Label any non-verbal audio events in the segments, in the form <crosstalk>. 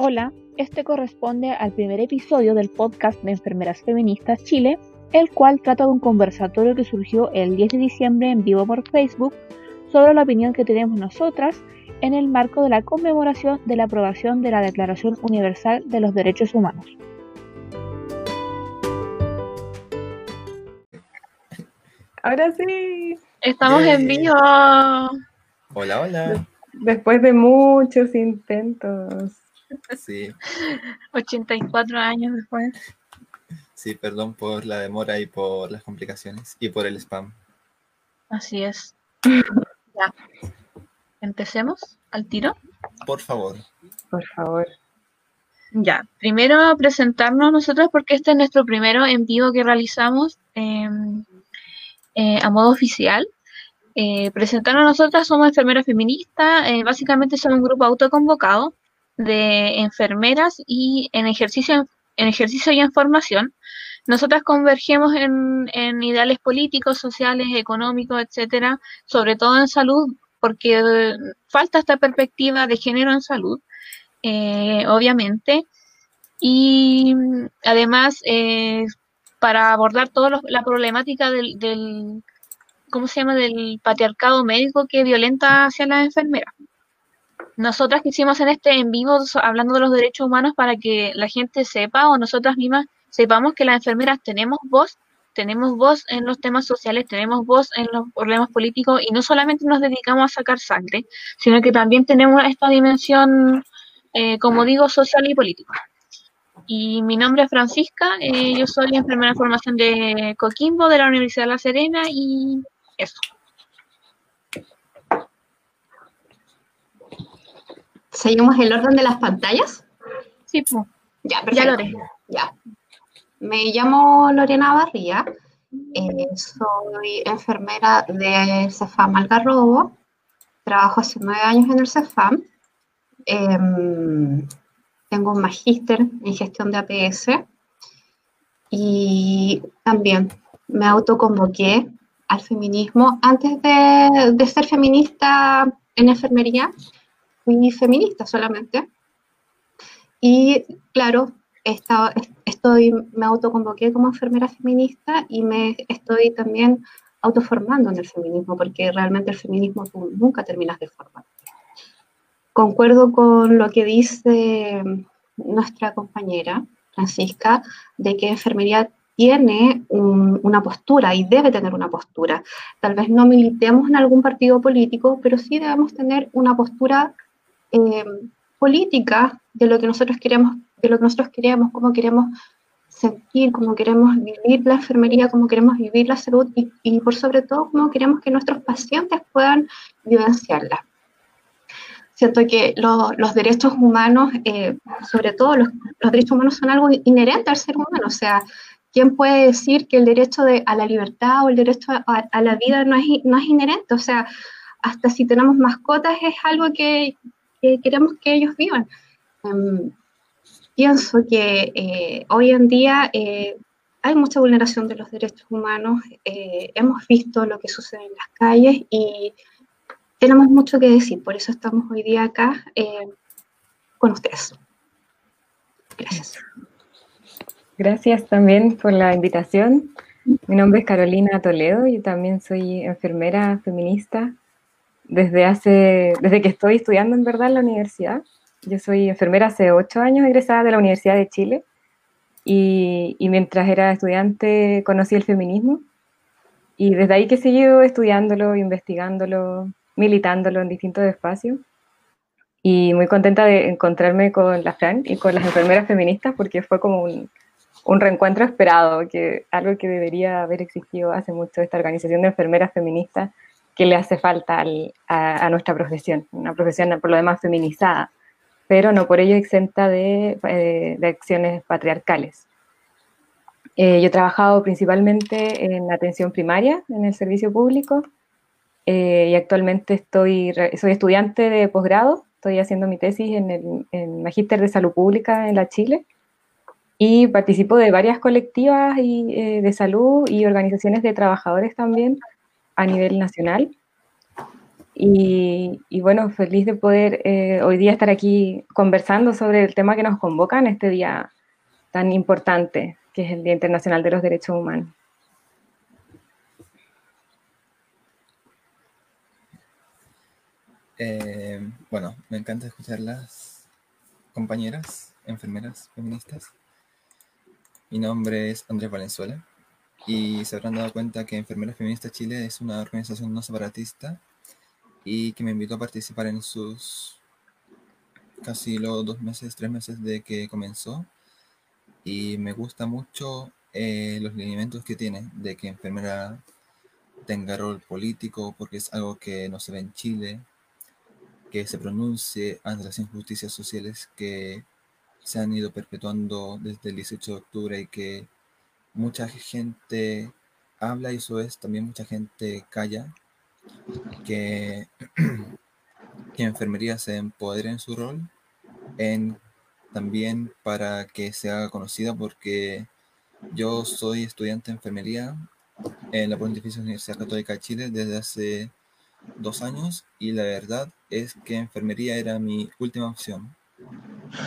Hola, este corresponde al primer episodio del podcast de Enfermeras Feministas Chile, el cual trata de un conversatorio que surgió el 10 de diciembre en vivo por Facebook sobre la opinión que tenemos nosotras en el marco de la conmemoración de la aprobación de la Declaración Universal de los Derechos Humanos. Ahora sí. Estamos en vivo. Hola, hola. Después de muchos intentos. Sí, 84 años después. sí, perdón por la demora y por las complicaciones y por el spam. Así es. Ya. Empecemos al tiro. Por favor. Por favor. Ya. Primero presentarnos nosotros porque este es nuestro primero en vivo que realizamos eh, eh, a modo oficial. Eh, presentarnos nosotras somos enfermeras feministas. eh, básicamente somos un grupo autoconvocado de enfermeras y en ejercicio, en ejercicio y en formación. Nosotras convergemos en, en ideales políticos, sociales, económicos, etcétera, sobre todo en salud, porque eh, falta esta perspectiva de género en salud, eh, obviamente. Y además, eh, para abordar toda la problemática del, del, ¿cómo se llama?, del patriarcado médico que violenta hacia las enfermeras. Nosotras quisimos en este en vivo hablando de los derechos humanos para que la gente sepa o nosotras mismas sepamos que las enfermeras tenemos voz, tenemos voz en los temas sociales, tenemos voz en los problemas políticos y no solamente nos dedicamos a sacar sangre, sino que también tenemos esta dimensión, eh, como digo, social y política. Y mi nombre es Francisca, eh, yo soy enfermera de formación de Coquimbo, de la Universidad de La Serena y eso. ¿Seguimos el orden de las pantallas? Sí, pues, Ya, ya perfecto. lo haré. Ya. Me llamo Lorena Barría, eh, soy enfermera del CEFAM Algarrobo, trabajo hace nueve años en el CEFAM, Em, tengo un magíster en gestión de APS y también me autoconvoqué al feminismo. Antes de, de ser feminista en enfermería, fui feminista solamente. Y claro, he estado- estoy, me autoconvoqué como enfermera feminista y me estoy también autoformando en el feminismo, porque realmente el feminismo tú nunca terminas de formar. Concuerdo con lo que dice nuestra compañera Francisca, de que enfermería tiene un- una postura y debe tener una postura. Tal vez no militemos en algún partido político, pero sí debemos tener una postura eh, política de lo que nosotros queremos, de lo que nosotros queremos, cómo queremos sentir, cómo queremos vivir la enfermería, cómo queremos vivir la salud y, por sobre todo cómo queremos que nuestros pacientes puedan vivenciarla. Siento que lo- los derechos humanos, eh, sobre todo los, los derechos humanos son algo inherente al ser humano, o sea, ¿quién puede decir que el derecho de- a la libertad o el derecho a, a la vida no es, no es inherente? O sea, hasta si tenemos mascotas es algo que, que queremos que ellos vivan. Em, pienso que eh, hoy en día eh, hay mucha vulneración de los derechos humanos, eh, hemos visto lo que sucede en las calles y tenemos mucho que decir, por eso estamos hoy día acá con ustedes. Gracias. Gracias también por la invitación. Mi nombre es Carolina Toledo y también soy enfermera feminista desde hace, desde que estoy estudiando en verdad en la universidad. Yo soy enfermera hace ocho años egresada de la Universidad de Chile. Y, mientras era estudiante conocí el feminismo. Y desde ahí que he seguido estudiándolo, investigándolo, militándolo en distintos espacios. Y muy contenta de encontrarme con la Fran y con las enfermeras feministas porque fue como un, un reencuentro esperado, que algo que debería haber existido hace mucho, esta organización de enfermeras feministas que le hace falta al- a, nuestra profesión, una profesión por lo demás feminizada, pero no por ello exenta de, eh, de acciones patriarcales. Eh, yo he trabajado principalmente en atención primaria, en el servicio público, eh, y actualmente estoy, soy estudiante de posgrado, estoy haciendo mi tesis en el en Magíster de Salud Pública en la Chile, y participo de varias colectivas y, de salud y organizaciones de trabajadores también a nivel nacional. Y, bueno, feliz de poder eh, hoy día estar aquí conversando sobre el tema que nos convoca en este día tan importante, que es el Día Internacional de los Derechos Humanos. Eh, bueno, me encanta escuchar las compañeras, enfermeras feministas. Mi nombre es Andrés Valenzuela y se habrán dado cuenta que Enfermeras Feministas Chile es una organización no separatista y que me invitó a participar en sus casi los dos meses, tres meses de que comenzó. Y me gusta mucho eh, los lineamientos que tiene de que enfermera tenga rol político, porque es algo que no se ve en Chile, que se pronuncie ante las injusticias sociales que se han ido perpetuando desde el 18 de octubre y que mucha gente habla y eso es también mucha gente calla, que, <clears throat> que enfermería se empodere en su rol, en, también para que se haga conocida porque yo soy estudiante de enfermería en la Pontificia Universidad Católica de Chile desde hace dos años y la verdad es que enfermería era mi última opción.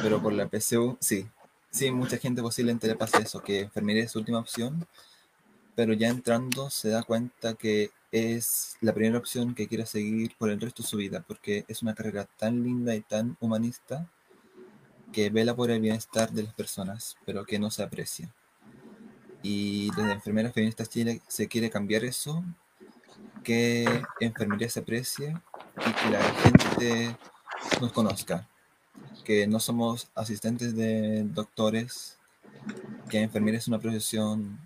Pero por la PCU, sí. Sí, mucha gente posiblemente le pasa eso, que enfermería es su última opción, pero ya entrando se da cuenta que es la primera opción que quiere seguir por el resto de su vida, porque es una carrera tan linda y tan humanista que vela por el bienestar de las personas, pero que no se aprecia. Y desde Enfermeras Feministas se quiere cambiar eso que enfermería se aprecie y que la gente nos conozca. Que no somos asistentes de doctores, que enfermería es una profesión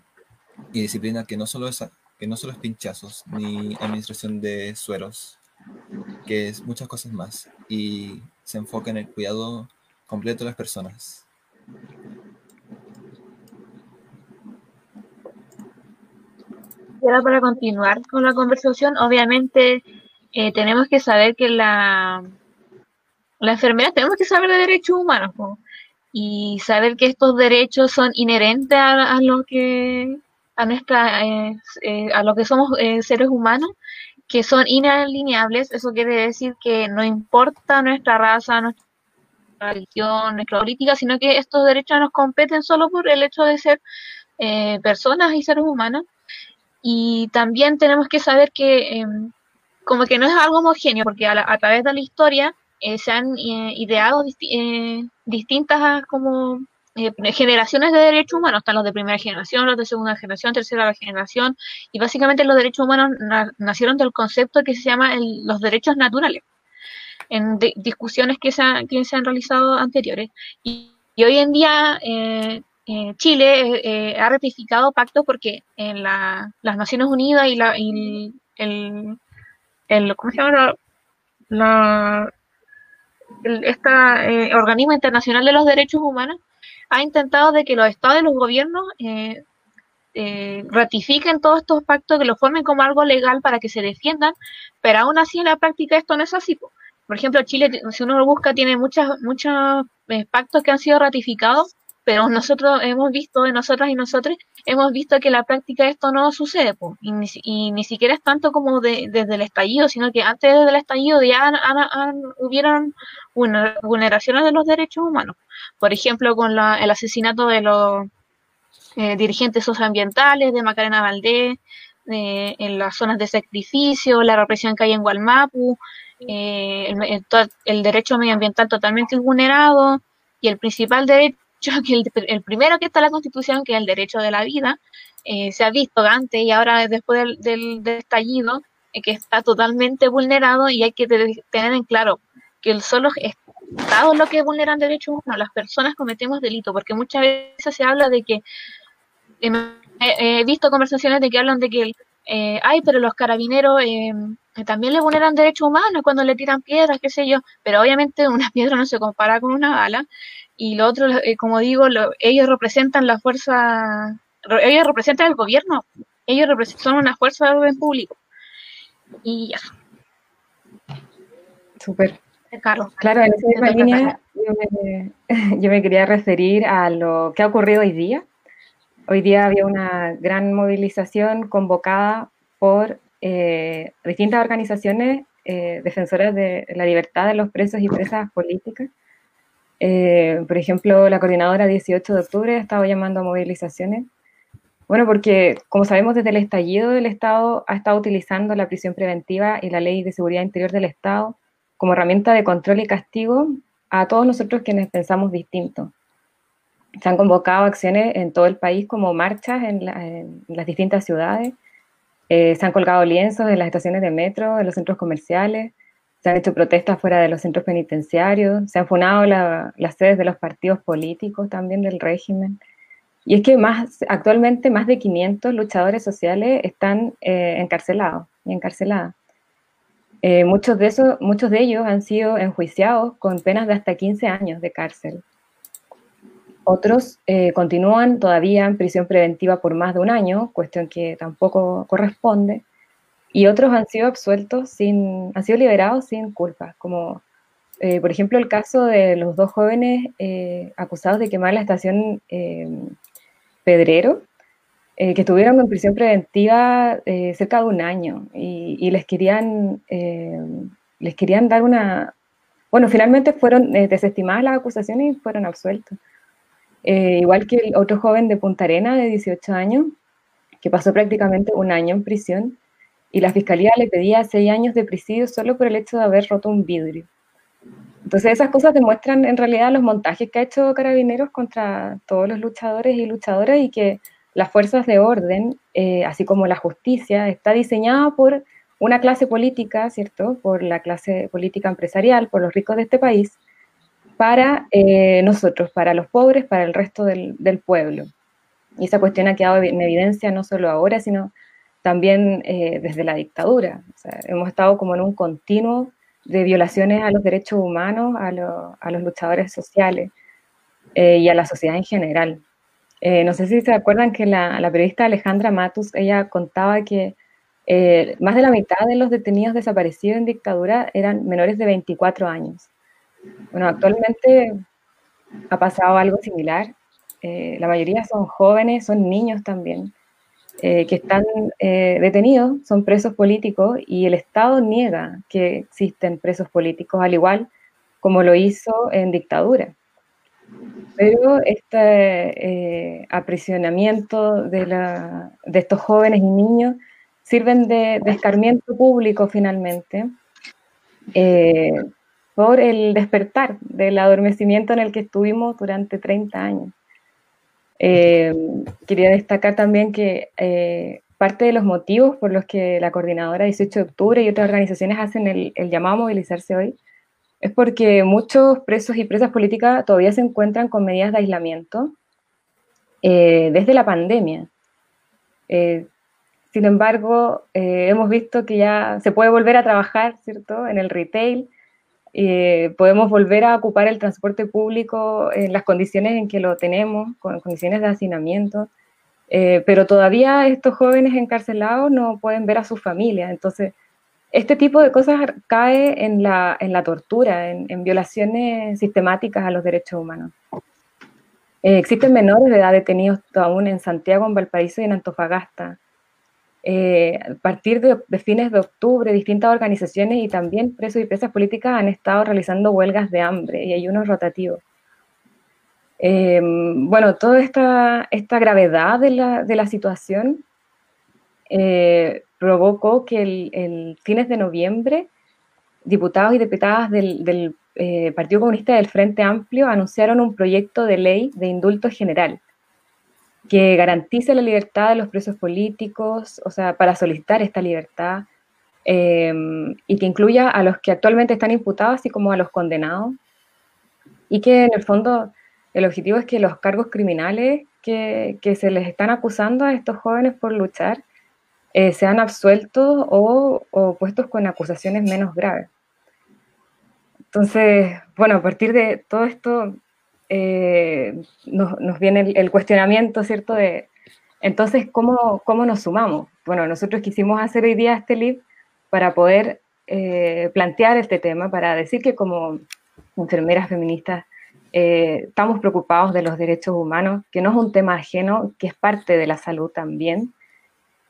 y disciplina que no solo es, que no solo es pinchazos ni administración de sueros, que es muchas cosas más y se enfoca en el cuidado completo de las personas. Y ahora para continuar con la conversación, obviamente eh, tenemos que saber que la, la enfermedad, tenemos que saber de derechos humanos y saber que estos derechos son inherentes a, lo que a nuestra eh, eh, a lo que somos seres humanos que son inalineables. Eso quiere decir que no importa nuestra raza nuestra religión nuestra política sino que estos derechos nos competen solo por el hecho de ser personas y seres humanos. Y también tenemos que saber que em, como que no es algo homogéneo, porque a, través de la historia eh, se han eh, ideado eh, distintas como generaciones de derechos humanos, están los de primera generación, los de segunda generación, tercera generación, y básicamente los derechos humanos nacieron del concepto que se llama los derechos naturales, en discusiones que se, que se han realizado anteriores. Y, y hoy en día Chile ha ratificado pactos porque en las Naciones Unidas y, la, el, el, ¿cómo se llama? La, este organismo internacional de los derechos humanos ha intentado de que los estados y los gobiernos ratifiquen todos estos pactos, que los formen como algo legal para que se defiendan, pero aún así en la práctica esto no es así. Por ejemplo, Chile, si uno lo busca, tiene muchas, muchos pactos que han sido ratificados, pero nosotros hemos visto, de nosotras y nosotros, hemos visto que en la práctica esto no sucede, y, ni, siquiera es tanto como desde el estallido, sino que antes del estallido ya hubieron vulneraciones de los derechos humanos. Por ejemplo, con el asesinato de los eh, dirigentes socioambientales de Macarena Valdés, en las zonas de sacrificio, la represión que hay en Gualmapu, eh, el, el derecho medioambiental totalmente vulnerado y el principal derecho el, primero que está en la Constitución, que es el derecho de la vida, eh, se ha visto antes y ahora después del, del, estallido, eh, que está totalmente vulnerado y hay que tener en claro que el solo Estado es lo que vulneran derechos humanos, las personas cometemos delito, porque muchas veces se habla de que, he visto conversaciones de que hablan de que, eh, ay, pero los carabineros también le vulneran derechos humanos cuando le tiran piedras, qué sé yo, pero obviamente una <laughs> piedra no se compara con una bala y lo otro, eh, como digo, ellos representan la fuerza, ellos representan el gobierno, ellos son una fuerza de orden público. Y ya. Súper. Carlos. Claro, en esa misma línea <laughs> yo me, quería referir a lo que ha ocurrido hoy día. Hoy día había una gran movilización convocada por eh, distintas organizaciones eh, defensoras de la libertad de los presos y presas políticas. Eh, por ejemplo, la coordinadora 18 de octubre ha estado llamando a movilizaciones. Bueno, porque como sabemos desde el estallido del Estado ha estado utilizando la prisión preventiva y la ley de seguridad interior del Estado como herramienta de control y castigo a todos nosotros quienes pensamos distinto. Se han convocado acciones en todo el país como marchas en, las distintas ciudades. Eh, se han colgado lienzos en las estaciones de metro, en los centros comerciales. Se han hecho protestas fuera de los centros penitenciarios. Se han funado las sedes de los partidos políticos también del régimen. Y es que más, actualmente más de 500 luchadores sociales están eh, encarcelados y encarceladas. Eh, muchos, de esos, muchos de ellos han sido enjuiciados con penas de hasta 15 años de cárcel. Otros eh, continúan todavía en prisión preventiva por más de un año, cuestión que tampoco corresponde, y otros han sido absueltos sin, han sido liberados sin culpa, como eh, por ejemplo el caso de los dos jóvenes acusados de quemar la estación Pedrero, eh, que estuvieron en prisión preventiva eh, cerca de un año y, les, querían, eh, les querían dar una... Bueno, finalmente fueron desestimadas las acusaciones y fueron absueltos. igual que el otro joven de Punta Arena de 18 años, que pasó prácticamente un año en prisión y la fiscalía le pedía seis años de presidio solo por el hecho de haber roto un vidrio. Entonces esas cosas demuestran en realidad los montajes que ha hecho Carabineros contra todos los luchadores y luchadoras y que las fuerzas de orden, eh, así como la justicia, está diseñada por una clase política, ¿cierto? Por la clase política empresarial, por los ricos de este país, para eh, nosotros, para los pobres, para el resto del, pueblo. Y esa cuestión ha quedado en evidencia no solo ahora, sino también eh, desde la dictadura. hemos estado como en un continuo de violaciones a los derechos humanos, a, los luchadores sociales y a la sociedad en general. Eh, no sé si se acuerdan que la, periodista Alejandra Matus, ella contaba que eh, más de la mitad de los detenidos desaparecidos en dictadura eran menores de 24 años. Bueno, actualmente ha pasado algo similar. Eh, la mayoría son jóvenes, son niños también, que están detenidos, son presos políticos y el Estado niega que existen presos políticos, al igual como lo hizo en dictadura. Pero este eh, aprisionamiento de, la, de, estos jóvenes y niños sirven de, escarmiento público finalmente eh, por el despertar del adormecimiento en el que estuvimos durante 30 años. Eh, quería destacar también que parte de los motivos por los que la coordinadora 18 de octubre y otras organizaciones hacen el, llamado a movilizarse hoy es porque muchos presos y presas políticas todavía se encuentran con medidas de aislamiento eh, desde la pandemia. Eh, sin embargo, eh, hemos visto que ya se puede volver a trabajar, ¿cierto?, en el retail, podemos volver a ocupar el transporte público en las condiciones en que lo tenemos, con condiciones de hacinamiento, pero todavía estos jóvenes encarcelados no pueden ver a sus familias, entonces este tipo de cosas cae en la, en la tortura, en, violaciones sistemáticas a los derechos humanos. Eh, existen menores de edad detenidos aún en Santiago, en Valparaíso y en Antofagasta. Eh, a partir de, fines de octubre, distintas organizaciones y también presos y presas políticas han estado realizando huelgas de hambre y ayunos rotativos. Eh, bueno, toda esta, gravedad de la, situación provocó que el, fines de noviembre diputados y diputadas del, eh, Partido Comunista del Frente Amplio anunciaron un proyecto de ley de indulto general que garantice la libertad de los presos políticos, o sea, para solicitar esta libertad, em, y que incluya a los que actualmente están imputados, así como a los condenados, y que en el fondo el objetivo es que los cargos criminales que, que se les están acusando a estos jóvenes por luchar eh, sean absueltos o, puestos con acusaciones menos graves. Entonces, bueno, a partir de todo esto eh, nos, viene el, cuestionamiento, ¿cierto? De, entonces, ¿cómo, ¿cómo nos sumamos? Bueno, nosotros quisimos hacer hoy día este live para poder eh, plantear este tema, para decir que como enfermeras feministas estamos preocupados de los derechos humanos, que no es un tema ajeno, que es parte de la salud también,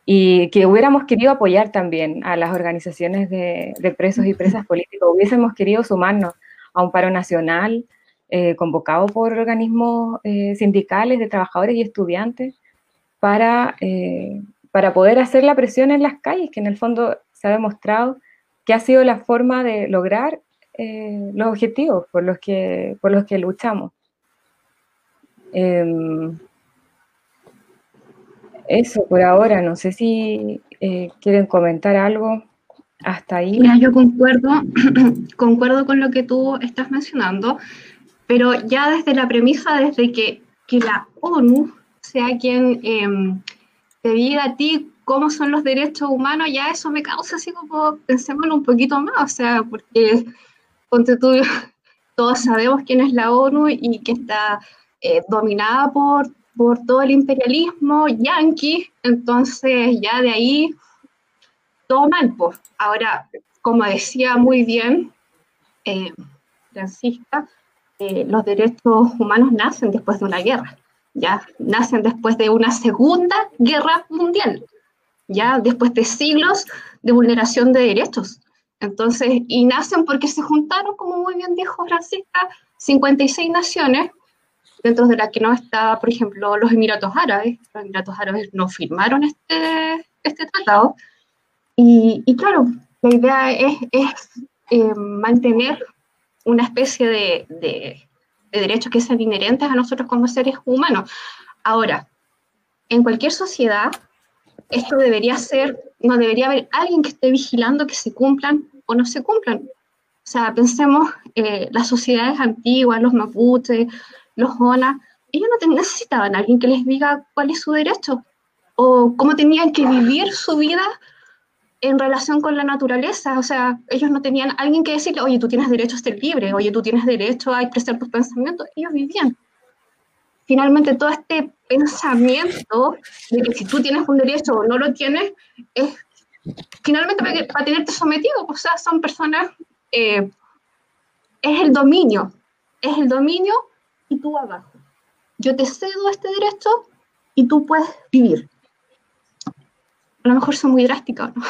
y que hubiéramos querido apoyar también a las organizaciones de, presos y presas políticos, hubiésemos querido sumarnos a un paro nacional eh, convocado por organismos eh, sindicales de trabajadores y estudiantes para, eh, para poder hacer la presión en las calles, que en el fondo se ha demostrado que ha sido la forma de lograr los objetivos por los que, por los que luchamos. Em, eso por ahora, no sé si quieren comentar algo hasta ahí. Mira, yo concuerdo, <clears throat> concuerdo con lo que tú estás mencionando, pero ya desde la premisa, desde que, que la ONU sea quien em, te diga a ti cómo son los derechos humanos, ya eso me causa así como, pensémoslo un poquito más, o sea, porque ponte tú, <laughs> todos sabemos quién es la ONU y que está eh, dominada por por todo el imperialismo yanqui, entonces ya de ahí todo mal. Pues. Ahora, como decía muy bien eh, Francisca, eh, los derechos humanos nacen después de una guerra, ya nacen después de una segunda guerra mundial, ya después de siglos de vulneración de derechos. Entonces, y nacen porque se juntaron, como muy bien dijo Francisca, 56 naciones dentro de la que no está, por ejemplo, los Emiratos Árabes. Los Emiratos Árabes no firmaron este, este tratado. Y, claro, la idea es, es eh, mantener una especie de, de, de, derechos que sean inherentes a nosotros como seres humanos. Ahora, en cualquier sociedad, esto debería ser, no debería haber alguien que esté vigilando que se cumplan o no se cumplan. O sea, pensemos eh, las sociedades antiguas, los mapuches, los ONA, ellos no necesitaban a alguien que les diga cuál es su derecho o cómo tenían que vivir su vida en relación con la naturaleza. O sea, ellos no tenían alguien que decirle, oye, tú tienes derecho a ser libre, oye, tú tienes derecho a expresar tus pensamientos. Ellos vivían. Finalmente, todo este pensamiento de que si tú tienes un derecho o no lo tienes, es finalmente para, tenerte sometido. O sea, son personas, eh, es el dominio, es el dominio y tú abajo. Yo te cedo este derecho y tú puedes vivir. A lo mejor son muy drásticas, ¿no?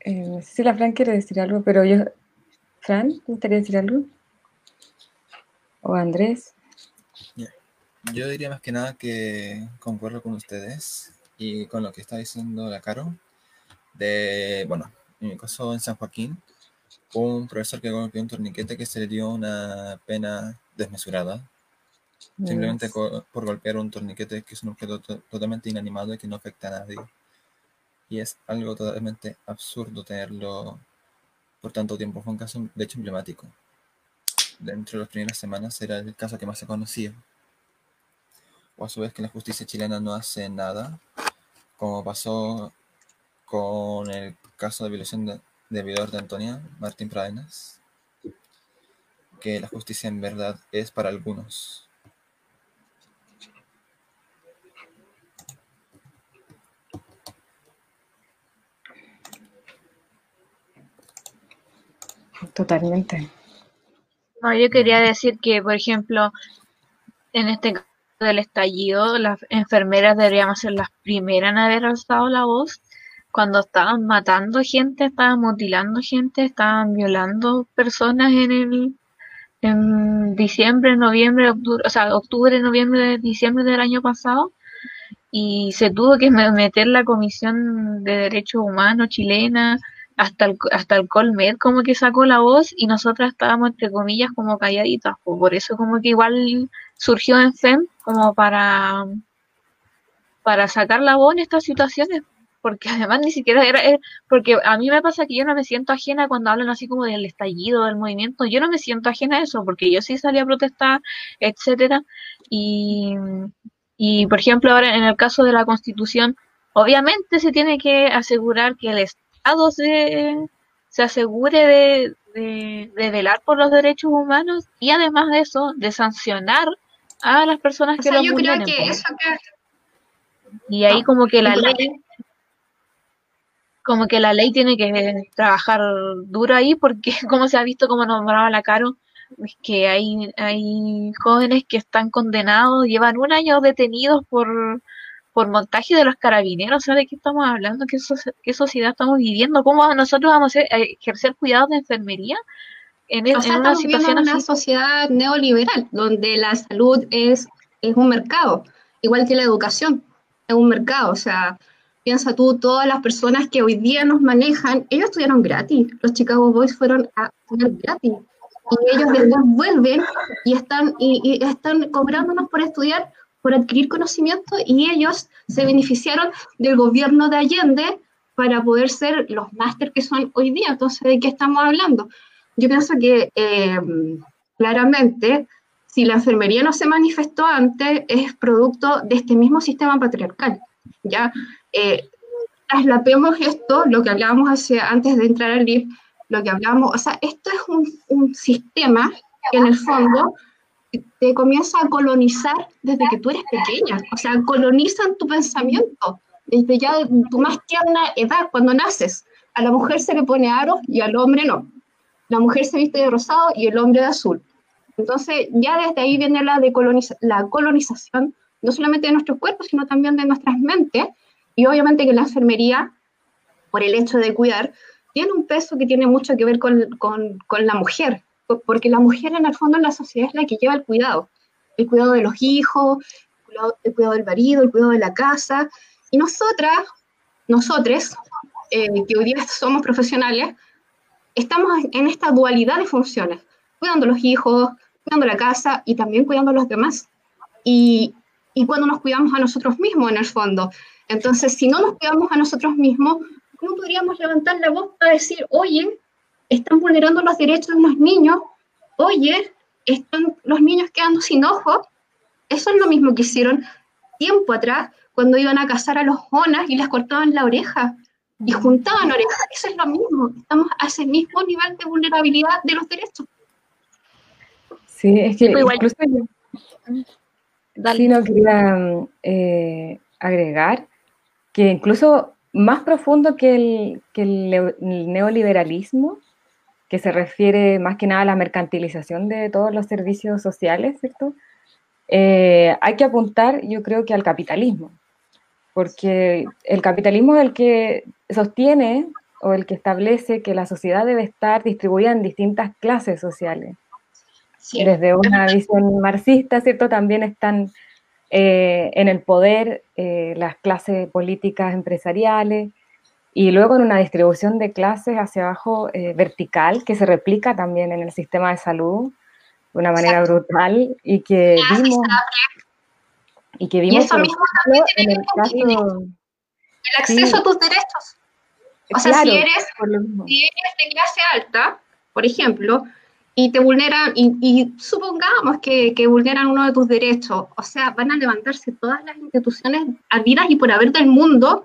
Eh, sí, la Fran quiere decir algo, pero yo... Fran, ¿te gustaría decir algo? ¿O Andrés? Yo diría más que nada que concuerdo con ustedes y con lo que está diciendo la Caro. De, bueno, en mi caso en San Joaquín, un profesor que golpeó un torniquete que se le dio una pena desmesurada, simplemente por golpear un torniquete que es un objeto totalmente inanimado y que no afecta a nadie. Y es algo totalmente absurdo tenerlo por tanto tiempo. Fue un caso, de hecho, emblemático. Dentro de las primeras semanas era el caso que más se conocía. O a su vez que la justicia chilena no hace nada, como pasó con el caso de violación de, de de Antonia Martín Pradenas, que la justicia en verdad es para algunos. Totalmente. No, yo quería decir que, por ejemplo, en este caso del estallido, las enfermeras deberíamos ser las primeras en haber alzado la voz cuando estaban matando gente, estaban mutilando gente, estaban violando personas en el en diciembre, noviembre, octubre, o sea, octubre, noviembre, diciembre del año pasado y se tuvo que meter la Comisión de Derechos Humanos chilena hasta el, hasta el Colmed como que sacó la voz y nosotras estábamos entre comillas como calladitas, por eso como que igual surgió en FEM como para para sacar la voz en estas situaciones porque además ni siquiera era, porque a mí me pasa que yo no me siento ajena cuando hablan así como del estallido, del movimiento, yo no me siento ajena a eso, porque yo sí salí a protestar, etcétera, y, y por ejemplo ahora en el caso de la constitución, obviamente se tiene que asegurar que el Estado se, se asegure de, de, velar por los derechos humanos y además de eso, de sancionar a las personas que lo eso Y ahí como que la ley como que la ley tiene que trabajar duro ahí porque <laughs> como se ha visto como nombraba la Caro, es que hay, hay jóvenes que están condenados, llevan un año detenidos por, por montaje de los carabineros, ¿sabes de qué estamos hablando? ¿Qué, qué sociedad estamos viviendo? ¿Cómo nosotros vamos a, ejercer cuidados de enfermería? En, e, una situación en una sociedad neoliberal, donde la salud es, es un mercado, igual que la educación, es un mercado, o sea, piensa tú, todas las personas que hoy día nos manejan, ellos estudiaron gratis, los Chicago Boys fueron a estudiar gratis, y ellos después vuelven y están, y están cobrándonos por estudiar por adquirir conocimiento y ellos se beneficiaron del gobierno de Allende para poder ser los máster que son hoy día. Entonces, ¿de qué estamos hablando? Yo pienso que eh, claramente, si la enfermería no se manifestó antes, es producto de este mismo sistema patriarcal. ¿ya? Eh, traslapemos esto, lo que hablábamos hace, antes de entrar al LIB, lo que hablábamos, o sea, esto es un, un sistema que en el fondo te comienza a colonizar desde que tú eres pequeña, o sea, colonizan tu pensamiento desde ya tu más tierna edad, cuando naces. A la mujer se le pone aros y al hombre no. La mujer se viste de rosado y el hombre de azul. Entonces, ya desde ahí viene la, de la colonización, no solamente de nuestros cuerpos, sino también de nuestras mentes. Y obviamente que la enfermería, por el hecho de cuidar, tiene un peso que tiene mucho que ver con, con, con la mujer, porque la mujer en el fondo en la sociedad es la que lleva el cuidado, el cuidado de los hijos, el cuidado, del marido, el cuidado de la casa, y nosotras, nosotros, eh, que hoy día somos profesionales, estamos en esta dualidad de funciones, cuidando los hijos, cuidando la casa y también cuidando a los demás. Y, y cuando nos cuidamos a nosotros mismos en el fondo. Entonces, si no nos cuidamos a nosotros mismos, ¿cómo podríamos levantar la voz para decir, oye, están vulnerando los derechos de los niños, oye, están los niños quedando sin ojos. Eso es lo mismo que hicieron tiempo atrás cuando iban a cazar a los jonas y les cortaban la oreja y juntaban orejas. Eso es lo mismo. Estamos a ese mismo nivel de vulnerabilidad de los derechos. Sí, es que incluso sí, no quería eh, agregar que incluso más profundo que el, que el neoliberalismo que se refiere más que nada a la mercantilización de todos los servicios sociales, ¿cierto? Eh, hay que apuntar, yo creo que al capitalismo, porque el capitalismo es el que sostiene o el que establece que la sociedad debe estar distribuida en distintas clases sociales. Desde una visión marxista, ¿cierto? También están eh, en el poder eh, las clases políticas empresariales, y luego en una distribución de clases hacia abajo eh, vertical que se replica también en el sistema de salud de una manera brutal y que vimos y que vimos eso mismo en el caso el acceso a tus derechos. O sea si eres si eres de clase alta por ejemplo y te vulneran y, y supongamos que, que, vulneran uno de tus derechos o sea van a levantarse todas las instituciones habidas y por haber del mundo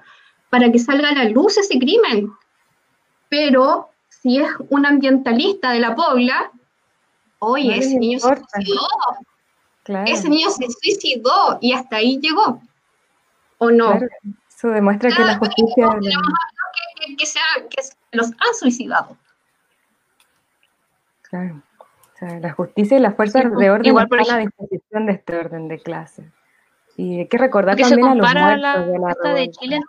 para que salga a la luz ese crimen. Pero si es un ambientalista de la Pobla, oye, ese niño se suicidó. Ese niño se suicidó y hasta ahí llegó. ¿O no? Eso demuestra que la justicia... Que, que, sea, que los han suicidado. Claro. O sea, la justicia y las fuerzas de orden igual están a disposición de este orden de clases. Y hay que recordar también a los muertos la de la de Chile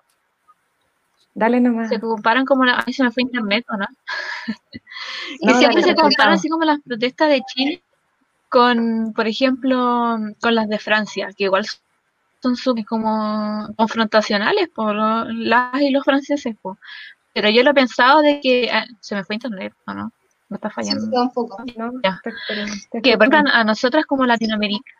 Dale nomás. Se comparan como la. Ay, se me fue internet, ¿o no? <laughs> y siempre se comparan así como las protestas de Chile con, por ejemplo, con las de Francia, que igual son como confrontacionales por las y los franceses. Pero yo lo he pensado de que. Ah, se me fue internet, ¿o no? No está fallando. Sí, un poco. que, por ejemplo, a nosotras como Latinoamérica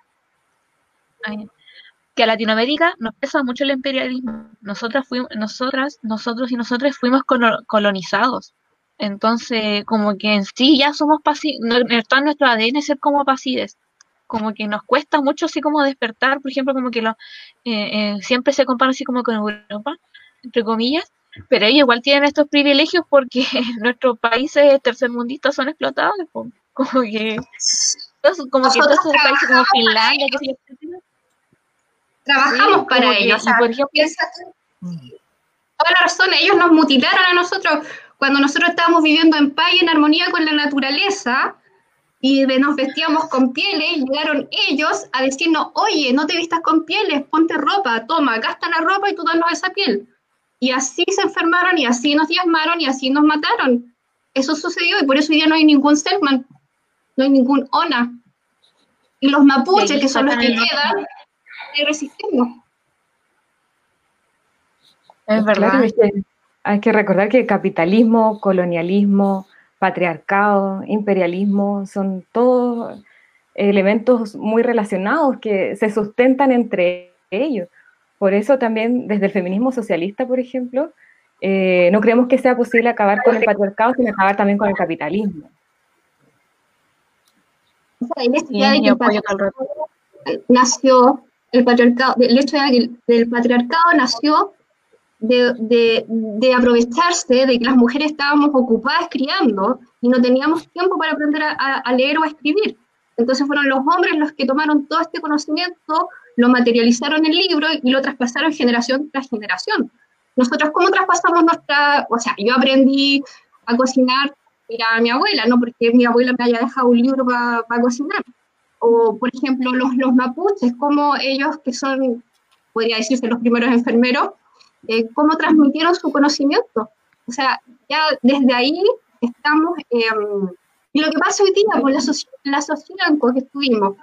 que a Latinoamérica nos pesa mucho el imperialismo. Nosotras fuimos, nosotras, nosotros y nosotros fuimos colonizados. Entonces, como que en sí ya somos pasivos, está en nuestro ADN ser como pasives. Como que nos cuesta mucho así como despertar, por ejemplo, como que lo, eh, eh, siempre se compara así como con Europa, entre comillas, pero ellos igual tienen estos privilegios porque <laughs> nuestros países tercermundistas son explotados, como, que, como que todos esos países como Finlandia, que trabajamos para ellos. por ejemplo, toda la razón, ellos nos mutilaron a nosotros cuando nosotros estábamos viviendo en paz y en armonía con la naturaleza. y nos vestíamos con pieles, llegaron ellos a decirnos, oye, no te vistas con pieles, ponte ropa, toma, gasta la ropa y tú danos esa piel. Y así se enfermaron y así nos diezmaron y así nos mataron. Eso sucedió y por eso ya no hay ningún Selman, no hay ningún ONA. Y los mapuches, que son los que quedan, resistiendo. Es verdad. hay que recordar que capitalismo, colonialismo, patriarcado, imperialismo, son todos elementos muy relacionados que se sustentan entre ellos. Por eso también desde el feminismo socialista, por ejemplo, eh, no creemos que sea posible acabar con el patriarcado, sino acabar también con el capitalismo. nació el patriarcado, el hecho de que el patriarcado nació de, de, aprovecharse de que las mujeres estábamos ocupadas criando y no teníamos tiempo para aprender a, leer o a escribir. Entonces fueron los hombres los que tomaron todo este conocimiento, lo materializaron en libro y lo traspasaron generación tras generación. Nosotros, ¿cómo traspasamos nuestra...? O sea, yo aprendí a cocinar, era mi abuela, no porque mi abuela me haya dejado un libro para cocinar. O, por ejemplo, los, los mapuches, como ellos que son, podría decirse, los primeros enfermeros, eh, cómo transmitieron su conocimiento. O sea, ya desde ahí estamos... Em, y lo que pasa hoy día con la, la sociedad en que estuvimos,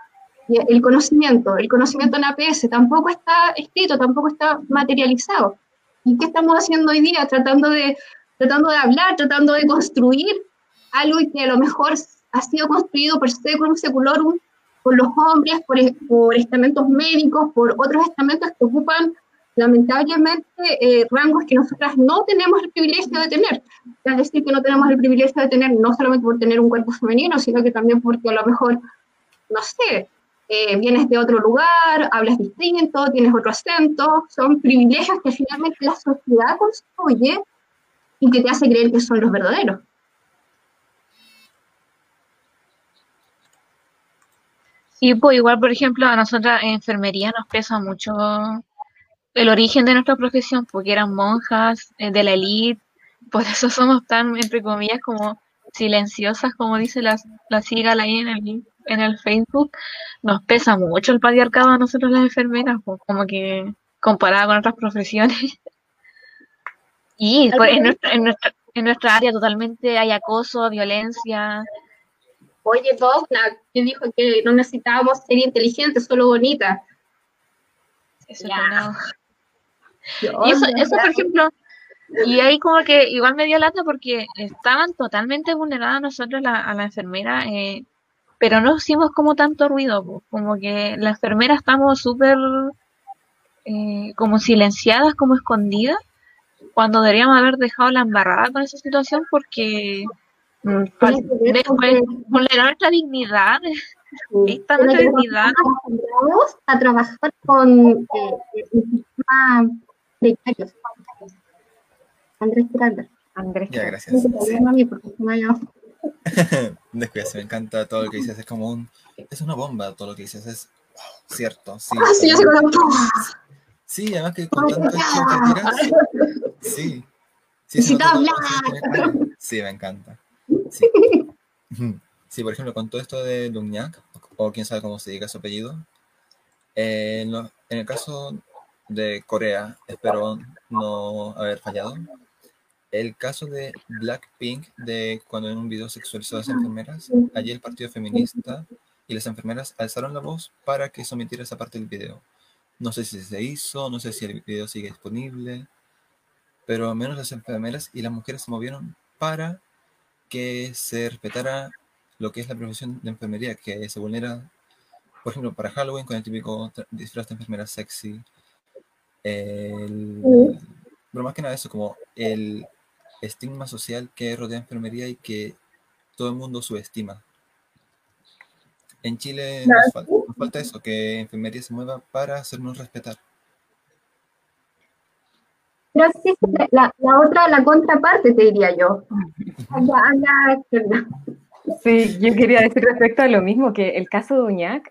el conocimiento, el conocimiento en APS tampoco está escrito, tampoco está materializado. ¿Y qué estamos haciendo hoy día? Tratando de, tratando de hablar, tratando de construir algo que a lo mejor ha sido construido por un seculorum, por los hombres, por, por estamentos médicos, por otros estamentos que ocupan lamentablemente eh, rangos que nosotras no tenemos el privilegio de tener. Es decir, que no tenemos el privilegio de tener no solamente por tener un cuerpo femenino, sino que también porque a lo mejor, no sé, eh, vienes de otro lugar, hablas distinto, tienes otro acento, son privilegios que finalmente la sociedad construye y que te hace creer que son los verdaderos. Y pues igual, por ejemplo, a nosotras en enfermería nos pesa mucho el origen de nuestra profesión, porque eran monjas eh, de la élite, por eso somos tan, entre comillas, como silenciosas, como dice la, la sigla ahí en el, en el Facebook, nos pesa mucho el patriarcado a nosotros las enfermeras, pues, como que comparada con otras profesiones. <laughs> y pues, en, nuestra, en, nuestra, en nuestra área totalmente hay acoso, violencia. Oye, Dogna, que dijo que no necesitábamos ser inteligentes, solo bonitas. Eso no. Y eso, eso, por ejemplo, y ahí como que igual me dio lata porque estaban totalmente vulneradas nosotros a la enfermera, eh, pero no hicimos como tanto ruido, como que la enfermera estamos súper eh, como silenciadas, como escondidas, cuando deberíamos haber dejado la embarrada con esa situación porque mm, después vulnerar nuestra dignidad, <laughs> esta nuestra dignidad. A trabajar con eh, el sistema Andrés Tiranda. Andrés. Ya, gracias. <laughs> Descuídate, me encanta todo lo que dices. Es como un. Es una bomba todo lo que dices. Es cierto. Sí, ah, sí, yo sí, además que con tanto que tiras. <laughs> Sí. Sí, sí, me encanta. Sí. sí. por ejemplo, con todo esto de Lumniak, o quién sabe cómo se diga su apellido, eh, en el caso de Corea, espero no haber fallado. El caso de Blackpink, de cuando en un video sexualizó a las enfermeras, allí el partido feminista y las enfermeras alzaron la voz para que sometiera esa parte del video. No sé si se hizo, no sé si el video sigue disponible, pero al menos las enfermeras y las mujeres se movieron para que se respetara lo que es la profesión de enfermería, que se vulnera, por ejemplo, para Halloween con el típico disfraz de enfermera sexy, el, pero más que nada eso, como el estigma social que rodea enfermería y que todo el mundo subestima. En Chile nos falta, eso, que enfermería se mueva para hacernos respetar. Pero sí, la, la otra, la contraparte, te diría yo. Sí, yo quería decir respecto a lo mismo, que el caso de Uñac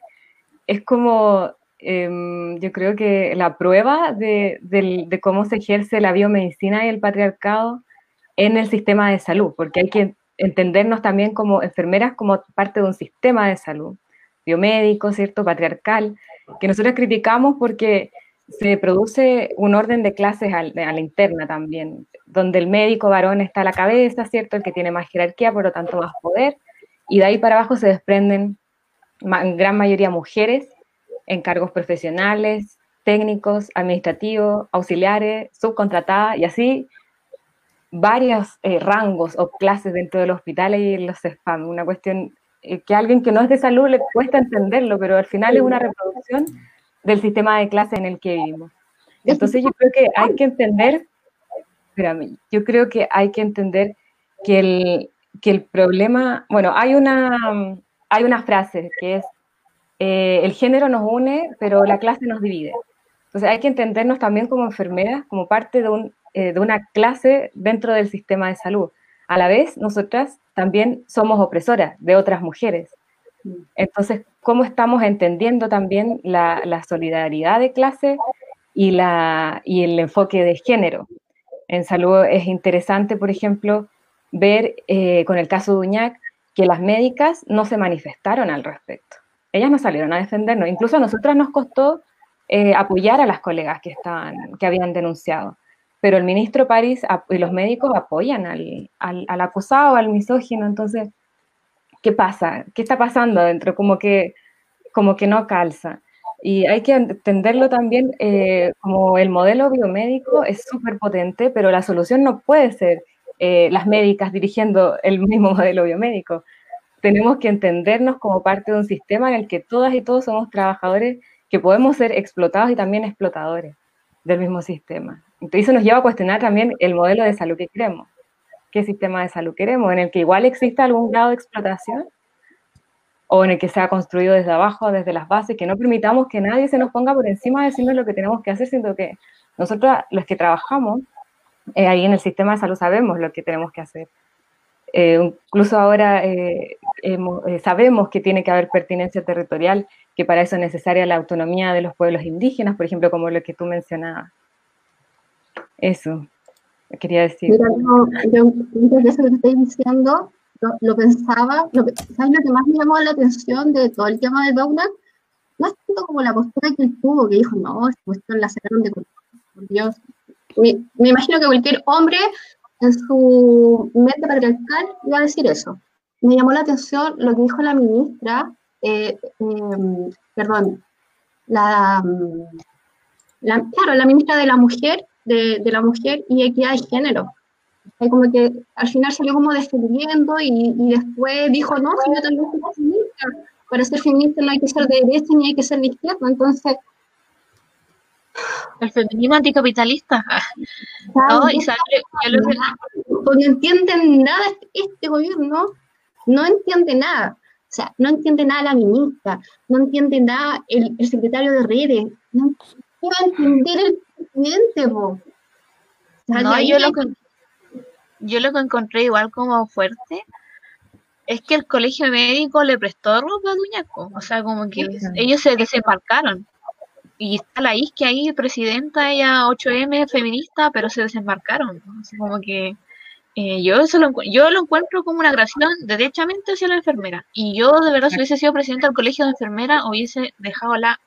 es como Em, yo creo que la prueba de, cómo se ejerce la biomedicina y el patriarcado en el sistema de salud, porque hay que entendernos también como enfermeras como parte de un sistema de salud, biomédico, ¿cierto? Patriarcal, que nosotros criticamos porque se produce un orden de clases a la interna también, donde el médico varón está a la cabeza, ¿cierto? El que tiene más jerarquía, por lo tanto más poder, y de ahí para abajo se desprenden en gran mayoría mujeres en cargos profesionales, técnicos, administrativos, auxiliares, subcontratadas y así varios eh, rangos o clases dentro del hospital y en los spam. Una cuestión eh, que a alguien que no es de salud le cuesta entenderlo, pero al final es una reproducción del sistema de clase en el que vivimos. Entonces yo creo que hay que entender, espérame, yo creo que hay que entender que el, que el problema, bueno, hay una, hay una frase que es, eh, el género nos une, pero la clase nos divide. Entonces hay que entendernos también como enfermeras, como parte de, un, eh, de una clase dentro del sistema de salud. A la vez, nosotras también somos opresoras de otras mujeres. Entonces, ¿cómo estamos entendiendo también la, solidaridad de clase y, la, y el enfoque de género? En salud es interesante, por ejemplo, ver eh, con el caso de Uñac que las médicas no se manifestaron al respecto. Ellas no salieron a defendernos. Incluso a nosotras nos costó eh, apoyar a las colegas que, estaban, que habían denunciado. Pero el ministro París y los médicos apoyan al, al, acusado, al misógino. Entonces, ¿qué pasa? ¿Qué está pasando adentro? Como que, como que no calza. Y hay que entenderlo también eh, como el modelo biomédico es súper potente, pero la solución no puede ser eh, las médicas dirigiendo el mismo modelo biomédico. Tenemos que entendernos como parte de un sistema en el que todas y todos somos trabajadores que podemos ser explotados y también explotadores del mismo sistema. Entonces eso nos lleva a cuestionar también el modelo de salud que queremos. ¿Qué sistema de salud queremos? ¿En el que igual exista algún grado de explotación? ¿O en el que sea construido desde abajo, desde las bases, que no permitamos que nadie se nos ponga por encima diciendo lo que tenemos que hacer, sino que nosotros, los que trabajamos, eh, ahí en el sistema de salud sabemos lo que tenemos que hacer. Eh, incluso ahora eh, sabemos que tiene que haber pertinencia territorial que para eso es necesaria la autonomía de los pueblos indígenas, por ejemplo, como lo que tú mencionabas. Eso, quería decir. Mira, yo, yo eso que estoy diciendo, lo, pensaba, lo, ¿sabes lo que más me llamó la atención de todo el tema de Douglas? No es tanto como la postura que él tuvo, que dijo, no, esta cuestión la sacaron de por Dios. Me, imagino que cualquier hombre en su mente patriarcal iba a decir eso. Me llamó la atención lo que dijo la ministra eh, em, perdón, la, la, claro, la ministra de la mujer, de, de, la mujer y equidad de género. como que al final salió como defendiendo y, y después dijo, no, si yo también soy feminista. Para ser feminista no hay que ser de derecha ni hay que ser de izquierda. Entonces, el feminismo anticapitalista. no, y sale, no entienden nada este gobierno, no entiende nada. O sea, no entiende nada la ministra, no entiende nada el, secretario de redes, no va a entender el presidente, no, yo lo, que, yo lo que encontré igual como fuerte es que el colegio médico le prestó ropa a Duñaco. O sea, como que ellos se desembarcaron. Y está la isque ahí, presidenta, ella 8M, feminista, pero se desembarcaron. como que eh, yo, eso lo, yo lo encuentro como una agresión derechamente hacia la enfermera. Y yo, de verdad, si hubiese sido presidenta del colegio de enfermera, hubiese dejado la.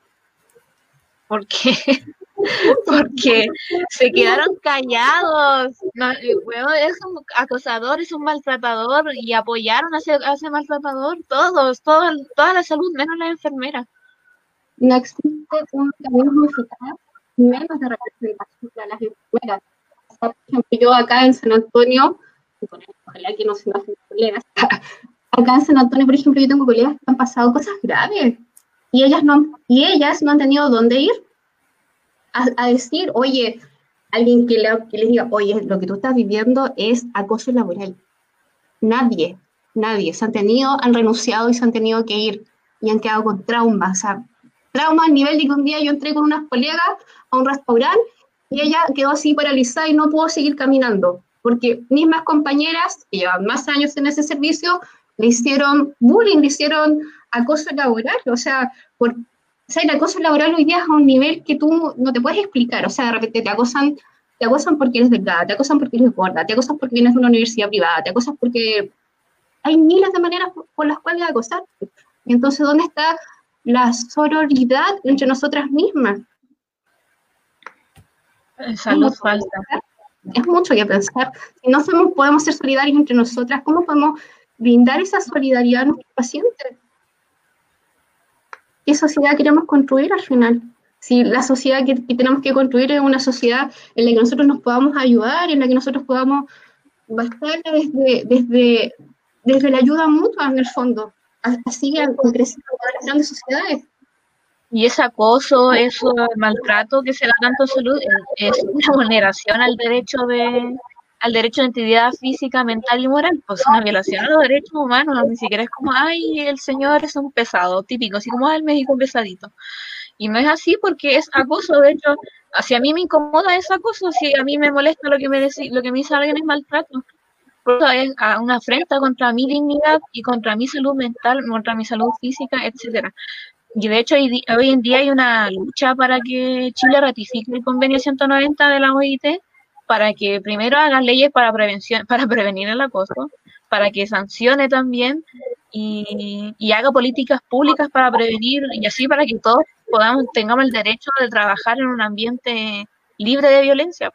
Porque, <laughs> <laughs> porque se quedaron callados. No, es un acosador, es un maltratador y apoyaron a ese, maltratador todos, todo, toda la salud, menos la enfermera. No existe un mecanismo eficaz, menos de representación de las enfermeras por ejemplo, yo acá en San Antonio, ojalá que no se colegas, <laughs> acá en San Antonio, por ejemplo, yo tengo colegas que han pasado cosas graves y ellas no, y ellas no han tenido dónde ir a, decir, oye, alguien que, que les diga, oye, lo que tú estás viviendo es acoso laboral. Nadie, nadie. Se han tenido, han renunciado y se han tenido que ir y han quedado con traumas. O sea, traumas a nivel de que un día yo entré con unas colegas a un restaurante y ella quedó así paralizada y no pudo seguir caminando, porque mismas compañeras que llevan más años en ese servicio le hicieron bullying, le hicieron acoso laboral, o sea, por, o el acoso laboral hoy día es a un nivel que tú no te puedes explicar, o sea, de repente te acosan, te acosan porque eres delgada, te acosan porque eres gorda, te acosan porque vienes de una universidad privada, te acosan porque hay miles de maneras por, las cuales acosar. Entonces, ¿dónde está la sororidad entre nosotras mismas? Salud falta. Es mucho que pensar. Si no somos, podemos ser solidarios entre nosotras, ¿cómo podemos brindar esa solidaridad a nuestros pacientes? ¿Qué sociedad queremos construir al final? Si la sociedad que, tenemos que construir es una sociedad en la que nosotros nos podamos ayudar, en la que nosotros podamos bastar desde, desde, desde la ayuda mutua en el fondo, así con crecimiento de las grandes sociedades. Y ese acoso, eso, maltrato que se da tanto en salud, es una vulneración al derecho de al derecho de integridad física, mental y moral, pues una violación a los derechos humanos, ni siquiera es como, ay, el señor es un pesado, típico, así como, ay, el médico pesadito. Y no es así porque es acoso, de hecho, si a mí me incomoda ese acoso, si a mí me molesta lo que me, lo que me dice alguien es maltrato. Por eso es una afrenta contra mi dignidad y contra mi salud mental, contra mi salud física, etcétera. Y de hecho hoy, en día hay una lucha para que Chile ratifique el convenio 190 de la OIT para que primero haga leyes para prevención, <laughs> para prevenir el acoso, para que sancione también y, haga políticas públicas para prevenir y así para que todos podamos tengamos el derecho de trabajar en un ambiente libre de violencia.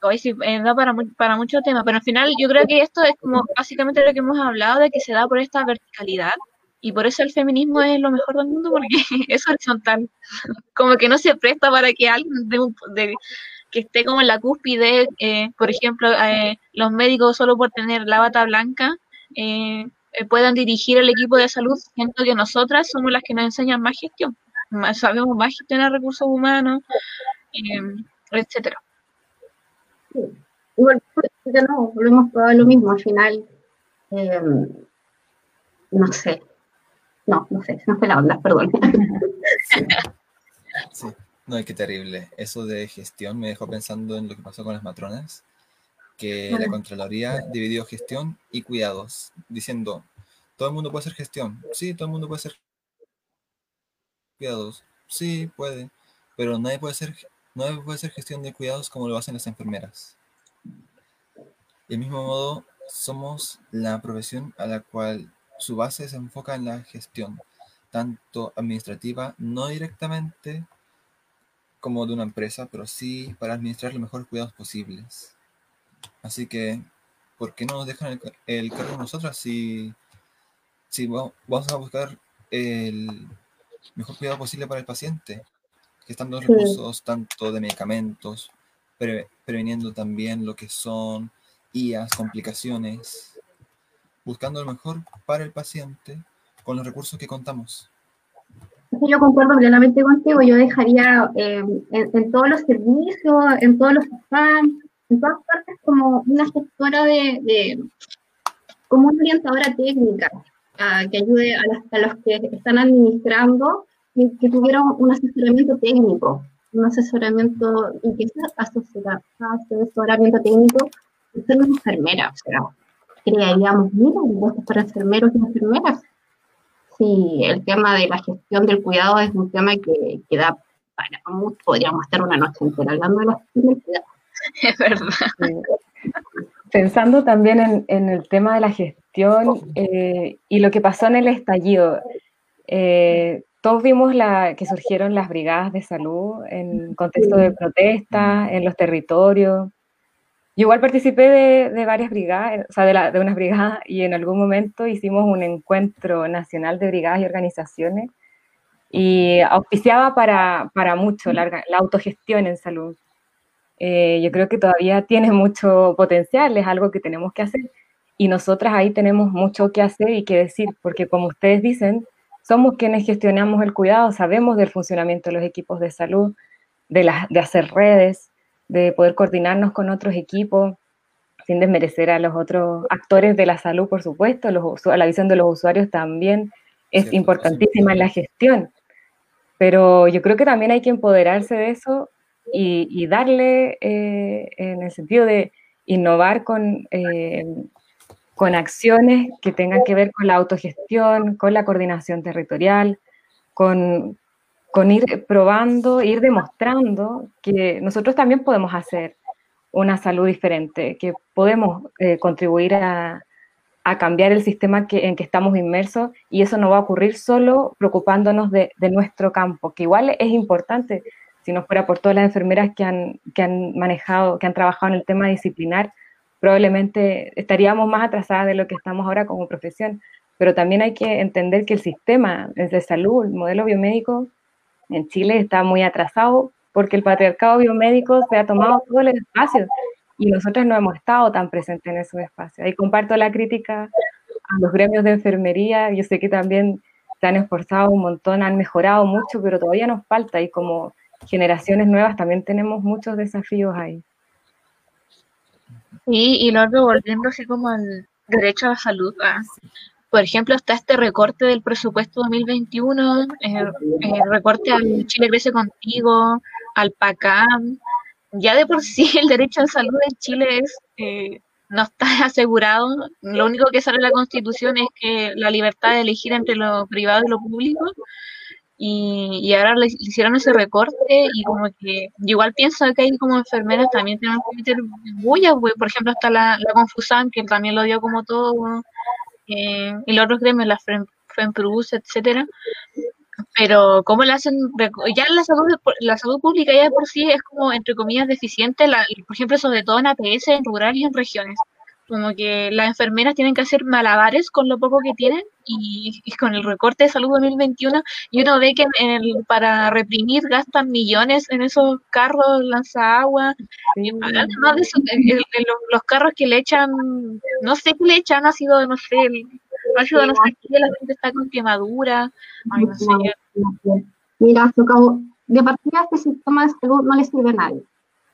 Hoy sí, eh, da para, para muchos temas, pero al final yo creo que esto es como básicamente lo que hemos hablado de que se da por esta verticalidad y por eso el feminismo es lo mejor del mundo porque <laughs> es horizontal. Como que no se presta para que alguien de, que esté como en la cúspide, eh, por ejemplo, eh, los médicos solo por tener la bata blanca eh, puedan dirigir el equipo de salud, siento que nosotras somos las que nos enseñan más gestión, sabemos más gestionar recursos humanos, etcétera. Igual, no, volvemos a lo mismo, al final, no sé, no, no sé, no fue la onda, perdón. <laughs> Sí. No, qué terrible. Eso de gestión me dejó pensando en lo que pasó con las matronas, que la Contraloría dividió gestión y cuidados, diciendo, todo el mundo puede hacer gestión. Sí, todo el mundo puede hacer cuidados. Sí, puede. Pero nadie puede hacer, nadie puede hacer gestión de cuidados como lo hacen las enfermeras. Del mismo modo, somos la profesión a la cual su base se enfoca en la gestión, tanto administrativa, no directamente como de una empresa, pero sí para administrar los mejores cuidados posibles. Así que, ¿por qué no nos dejan el, cargo nosotras si, si vamos a buscar el mejor cuidado posible para el paciente? Que están los recursos tanto de medicamentos, preveniendo también lo que son IAS, complicaciones, buscando lo mejor para el paciente con los recursos que contamos. Yo concuerdo plenamente contigo, yo dejaría eh, en, todos los servicios, en todos los spams, en todas partes como una gestora de, como una orientadora técnica que ayude a, los que están administrando y que tuvieran un asesoramiento técnico, un asesoramiento y que ese asesoramiento técnico es una enfermera, o sea, crearíamos miles para enfermeros y enfermeras. Sí, el tema de la gestión del cuidado es un tema que, que da para mucho, podríamos estar una noche entera hablando de la gestión del cuidado. <laughs> Es verdad. Pensando también en, en, el tema de la gestión eh, y lo que pasó en el estallido, eh, todos vimos la, que surgieron las brigadas de salud en contexto de protesta, en los territorios, yo igual participé de, varias brigadas, o sea, de, de unas brigadas, y en algún momento hicimos un encuentro nacional de brigadas y organizaciones, y auspiciaba para, para mucho la, la, autogestión en salud. Eh, yo creo que todavía tiene mucho potencial, es algo que tenemos que hacer, y nosotras ahí tenemos mucho que hacer y que decir, porque como ustedes dicen, somos quienes gestionamos el cuidado, sabemos del funcionamiento de los equipos de salud, de, las de hacer redes, de poder coordinarnos con otros equipos, sin desmerecer a los otros actores de la salud, por supuesto, los, la visión de los usuarios también es importantísima en la gestión. Pero yo creo que también hay que empoderarse de eso y, darle eh, en el sentido de innovar con, eh, con acciones que tengan que ver con la autogestión, con la coordinación territorial, con, con ir probando, ir demostrando que nosotros también podemos hacer una salud diferente, que podemos eh, contribuir a, a cambiar el sistema que, en que estamos inmersos y eso no va a ocurrir solo preocupándonos de, de, nuestro campo, que igual es importante, si no fuera por todas las enfermeras que han, que han manejado, que han trabajado en el tema disciplinar, probablemente estaríamos más atrasadas de lo que estamos ahora como profesión, pero también hay que entender que el sistema de salud, el modelo biomédico en Chile está muy atrasado porque el patriarcado biomédico se ha tomado todo el espacio y nosotros no hemos estado tan presentes en esos espacios. Ahí comparto la crítica a los gremios de enfermería, yo sé que también se han esforzado un montón, han mejorado mucho, pero todavía nos falta y como generaciones nuevas también tenemos muchos desafíos ahí. Sí, y luego volviendo así como al derecho a la salud, ah, por ejemplo, está este recorte del presupuesto 2021, el, el recorte al Chile Crece Contigo, al PACAM, ya de por sí el derecho a la salud en Chile es, eh, no está <laughs> asegurado. Lo único que sale en la Constitución es que la libertad de elegir entre lo privado y lo público. Y, y ahora le hicieron ese recorte y como que igual pienso que hay como enfermeras también tenemos que meter bullas, por ejemplo está la, la que también lo dio como todo eh, y los otros gremios, la FEMPRUS, etcétera, pero cómo le hacen ya la salud la salud pública ya por sí es como entre comillas deficiente. La, por ejemplo sobre todo en APS en rural y en regiones como que las enfermeras tienen que hacer malabares con lo poco que tienen y, y con el recorte de salud 2021 y uno ve que en el, para reprimir gastan millones en esos carros lanza agua sí. además de eso el, el, los, carros que le echan no sé qué le echan ha sido no sé el, ácido no sé qué, la gente está con quemadura Ay, no sé. mira de partida este sistema de salud no le sirve a nadie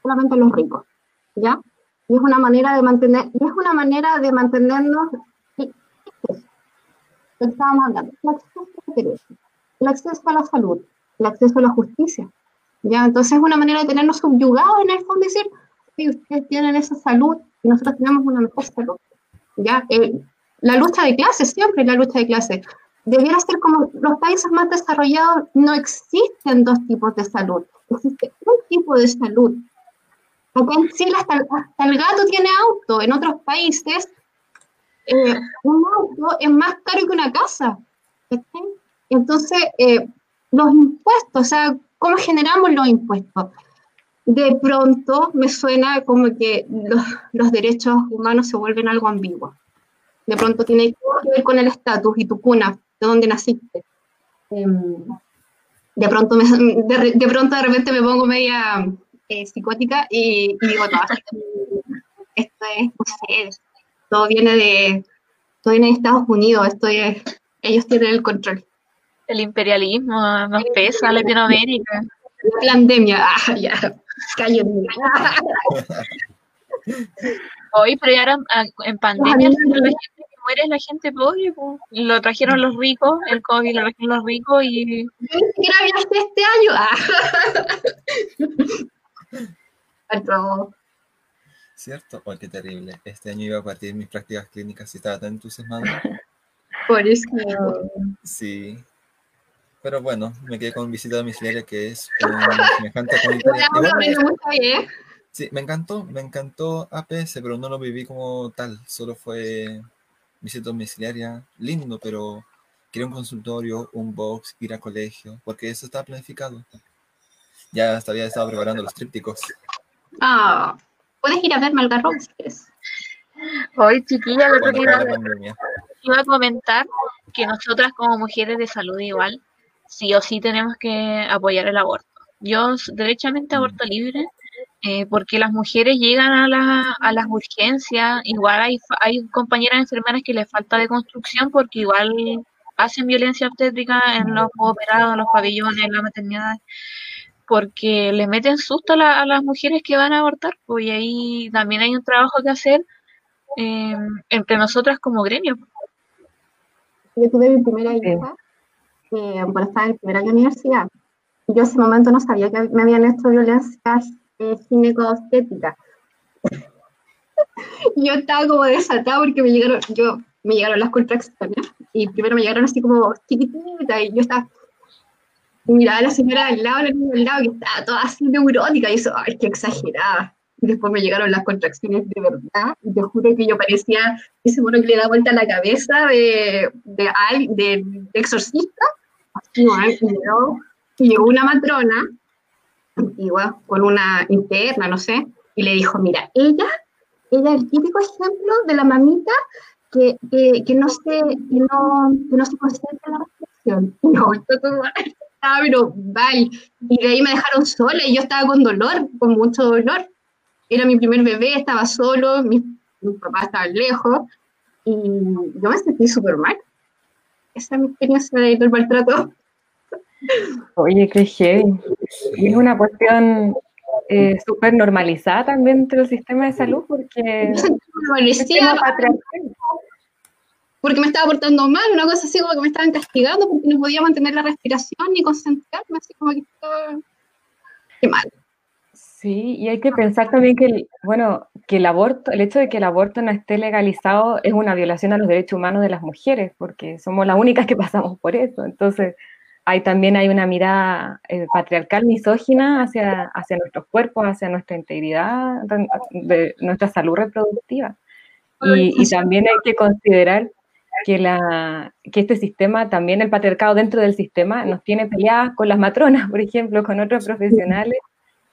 solamente a los ricos ¿ya? Y es una manera de mantener, y es una manera de mantenernos, estábamos hablando, el acceso a la salud, el acceso a la justicia, ¿ya? Entonces es una manera de tenernos subyugados en el fondo, decir, si ustedes tienen esa salud y nosotros tenemos una mejor salud, ¿ya? Eh, la lucha de clases, siempre la lucha de clases, debiera ser como los países más desarrollados, no existen dos tipos de salud, existe un tipo de salud Acá en Chile hasta, el gato tiene auto, en otros países eh, un auto es más caro que una casa. Entonces, eh, los impuestos, o sea, ¿cómo generamos los impuestos? De pronto me suena como que los, los derechos humanos se vuelven algo ambiguo. De pronto tiene que ver con el estatus y tu cuna, de dónde naciste. Em, de pronto, me, de, de, pronto de repente me pongo media eh, psicótica y, y, digo, no, esto es, no sé, todo viene de, todo viene de Estados Unidos, esto es, ellos tienen el control. El imperialismo nos pesa Latinoamérica. La pandemia, ah, ya, cállate. Hoy, pero ya en pandemia la gente que muere es la gente pobre, pues. lo trajeron los ricos, el COVID lo trajeron los ricos y... Yo ni siquiera este año. Ah. Otro. ¿Cierto? Oh, qué terrible. Este año iba a partir mis prácticas clínicas y estaba tan entusiasmado. <laughs> Por eso. Sí. Pero bueno, me quedé con visita domiciliaria que es un semejante. Sí, me encantó, me encantó APS, pero no lo viví como tal. Solo fue visita domiciliaria, lindo, pero quería un consultorio, un box, ir a colegio, porque eso estaba planificado. Ya hasta había estado preparando los trípticos. Ah, puedes ir a si quieres. Hoy, chiquilla, lo que iba, iba a comentar que nosotras como mujeres de salud igual, sí o sí tenemos que apoyar el aborto. Yo derechamente aborto libre, eh, porque las mujeres llegan a, la, a las urgencias, igual hay, hay compañeras enfermeras que les falta de construcción porque igual hacen violencia obstétrica en los operados, en los pabellones, en la maternidad porque le meten susto a, la, a, las mujeres que van a abortar, pues y ahí también hay un trabajo que hacer eh, entre nosotras como gremio. Yo tuve mi primera hija eh, por estar en primer año de universidad. Yo en ese momento no sabía que me habían hecho violencias eh, <laughs> yo estaba como desatada porque me llegaron, yo, me llegaron las contracciones y primero me llegaron así como chiquititas y yo estaba y miraba a la señora al lado, la niña al lado, que estaba toda así neurótica, y eso, ay, qué exagerada. después me llegaron las contracciones de verdad, y te juro que yo parecía ese mono que le da vuelta a la cabeza de, de, de, exorcista. y llegó una matrona, igual, con una interna, no sé, y le dijo, mira, ella, ella es el típico ejemplo de la mamita que, que, no, se, que, no, que no se concentra en la respiración. <laughs> No, esto todo estaba, pero bye. Y de ahí me dejaron sola y yo estaba con dolor, con mucho dolor. Era mi primer bebé, estaba solo, mis, mis papás estaban lejos y yo me sentí súper mal. Esa es mi experiencia del maltrato. Oye, qué heavy. es una cuestión eh, súper normalizada también dentro del sistema de salud porque... <laughs> porque me estaba portando mal, una cosa así como que me estaban castigando porque no podía mantener la respiración ni concentrarme, así como que estaba... Qué mal. Sí, y hay que pensar también que, el, bueno, que el aborto, el hecho de que el aborto no esté legalizado es una violación a los derechos humanos de las mujeres, porque somos las únicas que <laughs> pasamos por eso. Entonces, hay también hay una mirada eh, patriarcal misógina hacia, hacia nuestros cuerpos, hacia nuestra integridad, de nuestra salud reproductiva. Y, y, también hay que considerar que, la, que este sistema, también el patriarcado dentro del sistema, nos tiene peleadas con las matronas, por ejemplo, con otros profesionales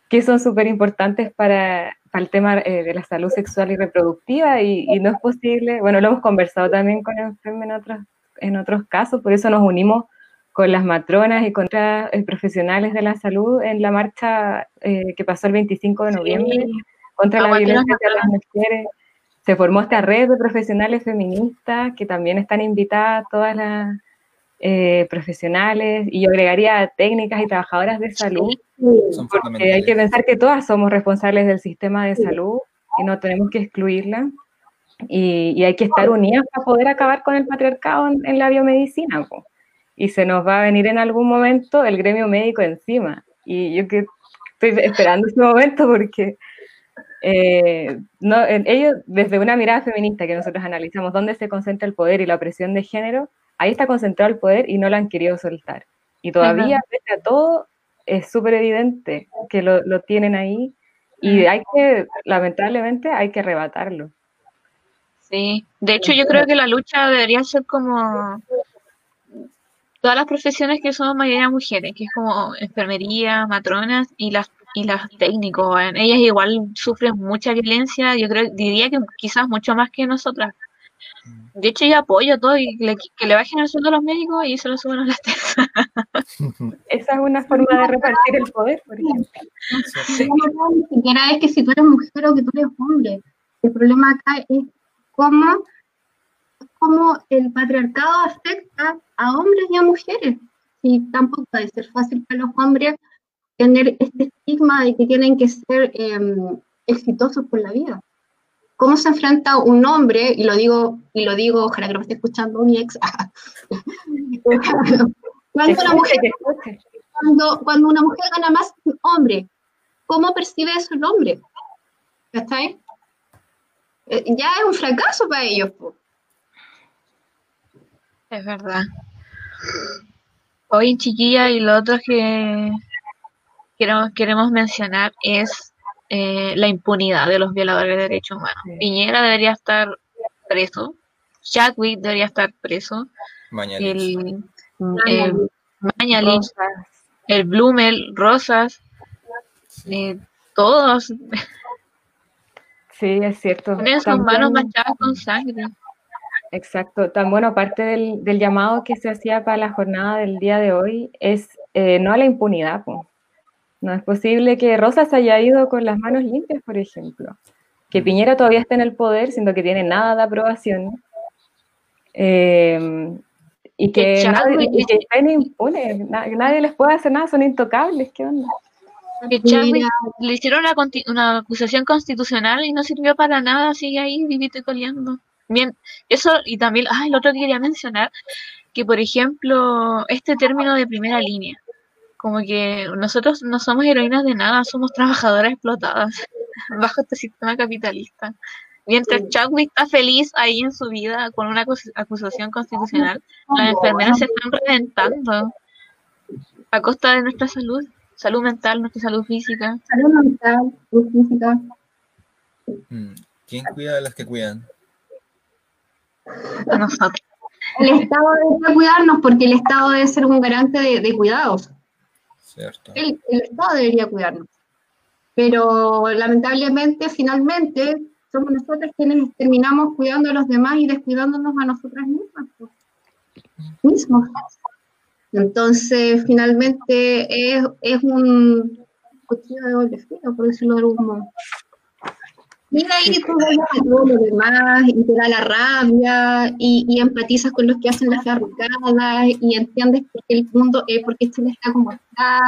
que son súper importantes para, para, el tema eh, de la salud sexual y reproductiva y, y, no es posible, bueno, lo hemos conversado también con el en otros, en otros casos, por eso nos unimos con las matronas y con otros eh, profesionales de la salud en la marcha eh, que pasó el 25 de noviembre contra la violencia de las mujeres. Se formó esta red de profesionales feministas que también están invitadas todas las eh, profesionales y yo agregaría técnicas y trabajadoras de salud, porque hay que pensar que todas somos responsables del sistema de salud y no tenemos que excluirla. Y, y hay que estar unidas para poder acabar con el patriarcado en, en la biomedicina y se nos va a venir en algún momento el gremio médico encima. Y yo que estoy esperando ese momento porque eh, no, ellos, desde una mirada feminista que nosotros analizamos dónde se concentra el poder y la opresión de género, ahí está concentrado el poder y no lo han querido soltar. Y todavía, pese a todo, es súper evidente que lo, lo, tienen ahí y hay que, lamentablemente, hay que arrebatarlo. Sí, de hecho yo creo que la lucha debería ser como todas las profesiones que son mayoría mujeres, que es como enfermería, matronas y las y las técnicos, ellas igual sufren mucha violencia, yo creo, diría que quizás mucho más que nosotras. De hecho, yo apoyo todo y que le bajen el sueldo a los médicos y se lo suben a las testas. <laughs> Esa es una forma de repartir el poder, por ejemplo. Ni siquiera es que si tú eres mujer o que tú eres hombre. El problema acá es cómo cómo el patriarcado afecta a hombres y a mujeres. Y tampoco puede ser fácil para los hombres tener este estigma de que tienen que ser em, exitosos por la vida. ¿Cómo se enfrenta un hombre, y lo digo, y lo digo, ojalá que lo esté escuchando mi ex, <laughs> cuando, una mujer, cuando, cuando, una mujer gana más que un hombre, ¿cómo percibe eso el hombre? ¿Está ahí? Eh, ya es un fracaso para ellos. Es verdad. Hoy, chiquilla, y lo otro que queremos, queremos mencionar es eh, la impunidad de los violadores de derechos humanos. Piñera debería estar preso, Chadwick debería estar preso, el, el Mañalich, el Blumel, Rosas, eh, todos. Sí, es cierto. Tienen sus manos manchadas con sangre. Exacto. Tan bueno, aparte del, del, llamado que se hacía para la jornada del día de hoy, es eh, no a la impunidad. Po. No es posible que Rosas haya ido con las manos limpias, por ejemplo. Que mm. Piñera todavía esté en el poder, siendo que tiene nada de aprobación. Eh, y que, nadie, y que estén impunes, nadie, les puede hacer nada, son intocables, ¿qué onda? Que Chadwick le hicieron una, una, acusación constitucional y no sirvió para nada, sigue ahí vivito y coleando. Bien, eso y también, ah, el otro que quería mencionar, que por ejemplo, este término de primera línea, como que nosotros no somos heroínas de nada, somos trabajadoras explotadas <laughs> bajo este sistema capitalista. Mientras Chadwick está feliz ahí en su vida con una acusación constitucional, las enfermeras se están reventando a costa de nuestra salud, salud mental, nuestra salud física. Salud mental, salud física. Mm, ¿Quién cuida a las que cuidan? Nosotros. El Estado debería cuidarnos porque el Estado debe ser un garante de, cuidados. El, Estado debería cuidarnos. Pero lamentablemente, finalmente, somos nosotros quienes terminamos cuidando a los demás y descuidándonos a nosotras mismas. Mismos. Entonces, finalmente, es, es un cuchillo de doble filo, por decirlo de algún modo. Y ahí tú ves a todo lo demás y te da la rabia y, y empatizas con los que hacen las arrugadas y entiendes por qué el mundo, eh, por qué esto está como está.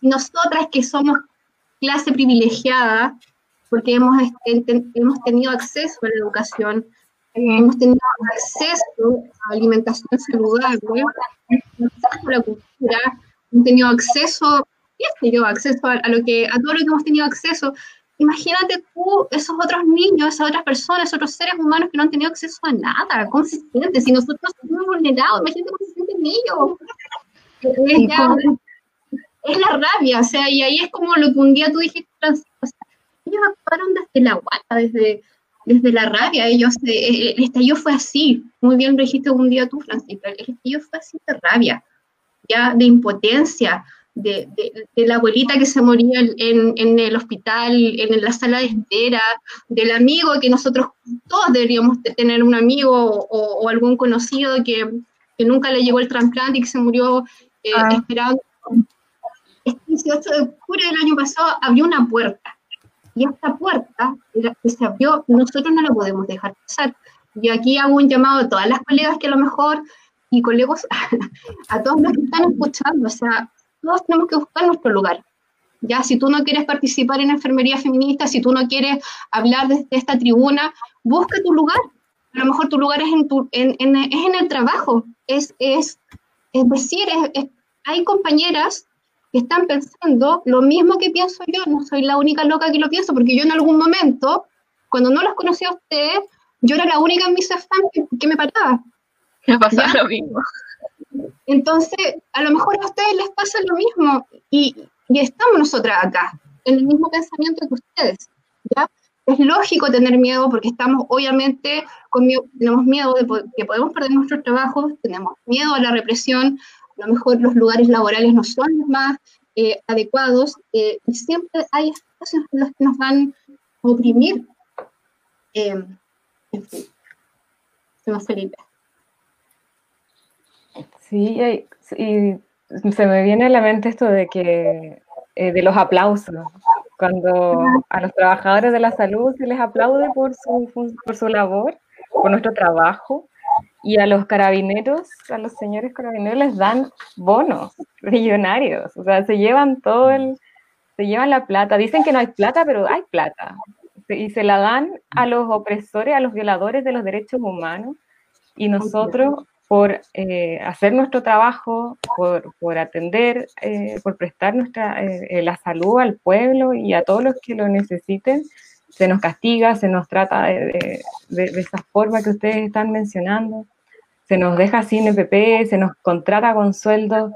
Nosotras que somos clase privilegiada, porque hemos, hemos tenido acceso a la educación, hemos tenido acceso a alimentación saludable, a la cultura, hemos tenido acceso, yo, acceso a, lo que, a todo lo que hemos tenido acceso. Imagínate tú, esos otros niños, esas otras personas, esos otros seres humanos que no han tenido acceso a nada. ¿Cómo se siente? Si nosotros somos vulnerados, imagínate cómo se sienten ellos. Es, ya, es la rabia, o sea, y ahí es como lo que un día tú dijiste, o sea, ellos actuaron desde la guata, desde, desde la rabia, ellos, eh, el estallido fue así, muy bien lo dijiste un día tú, Francisca, el estallido fue así de rabia, ya de impotencia, de, de, la abuelita que se moría en, en, el hospital, en la sala de espera, del amigo que nosotros todos deberíamos tener un amigo o, o algún conocido que, que, nunca le llegó el trasplante y que se murió eh, ah. esperando. Este 18 de octubre del año pasado abrió una puerta y esta puerta que se abrió, nosotros no la podemos dejar pasar. Y aquí hago un llamado a todas las colegas que a lo mejor, y colegas, <laughs> a todos los que están escuchando, o sea, todos tenemos que buscar nuestro lugar. Ya, si tú no quieres participar en enfermería feminista, si tú no quieres hablar desde esta tribuna, busca tu lugar. A lo mejor tu lugar es en, tu, en, en, es en el trabajo. Es, es, es decir, hay compañeras que están pensando lo mismo que pienso yo. No soy la única loca que lo pienso, porque yo en algún momento, cuando no los conocí a ustedes, yo era la única en mi CEFAM que, que me paraba. Me pasaba lo mismo. Entonces, a lo mejor a ustedes les pasa lo mismo y, estamos nosotras acá, en el mismo pensamiento que ustedes, ¿ya? Es lógico tener miedo porque estamos, obviamente, con tenemos miedo de que podemos perder nuestros trabajos, tenemos miedo a la represión, a lo mejor los lugares laborales no son los más eh, adecuados eh, y siempre hay espacios en los que nos van a oprimir. Eh, en fin, se. Sí, y, se me viene a la mente esto de que eh, de los aplausos, cuando a los trabajadores de la salud se les aplaude por su, por su labor, por nuestro trabajo, y a los carabineros, a los señores carabineros les dan bonos millonarios, o sea, se llevan todo el, se llevan la plata, dicen que no hay plata, pero hay plata, y se la dan a los opresores, a los violadores de los derechos humanos, y nosotros por eh, hacer nuestro trabajo, por, atender, eh, por prestar nuestra, eh, la salud al pueblo y a todos los que lo necesiten, se nos castiga, se nos trata de, de, esa forma que ustedes están mencionando, se nos deja sin EPP, se nos contrata con sueldos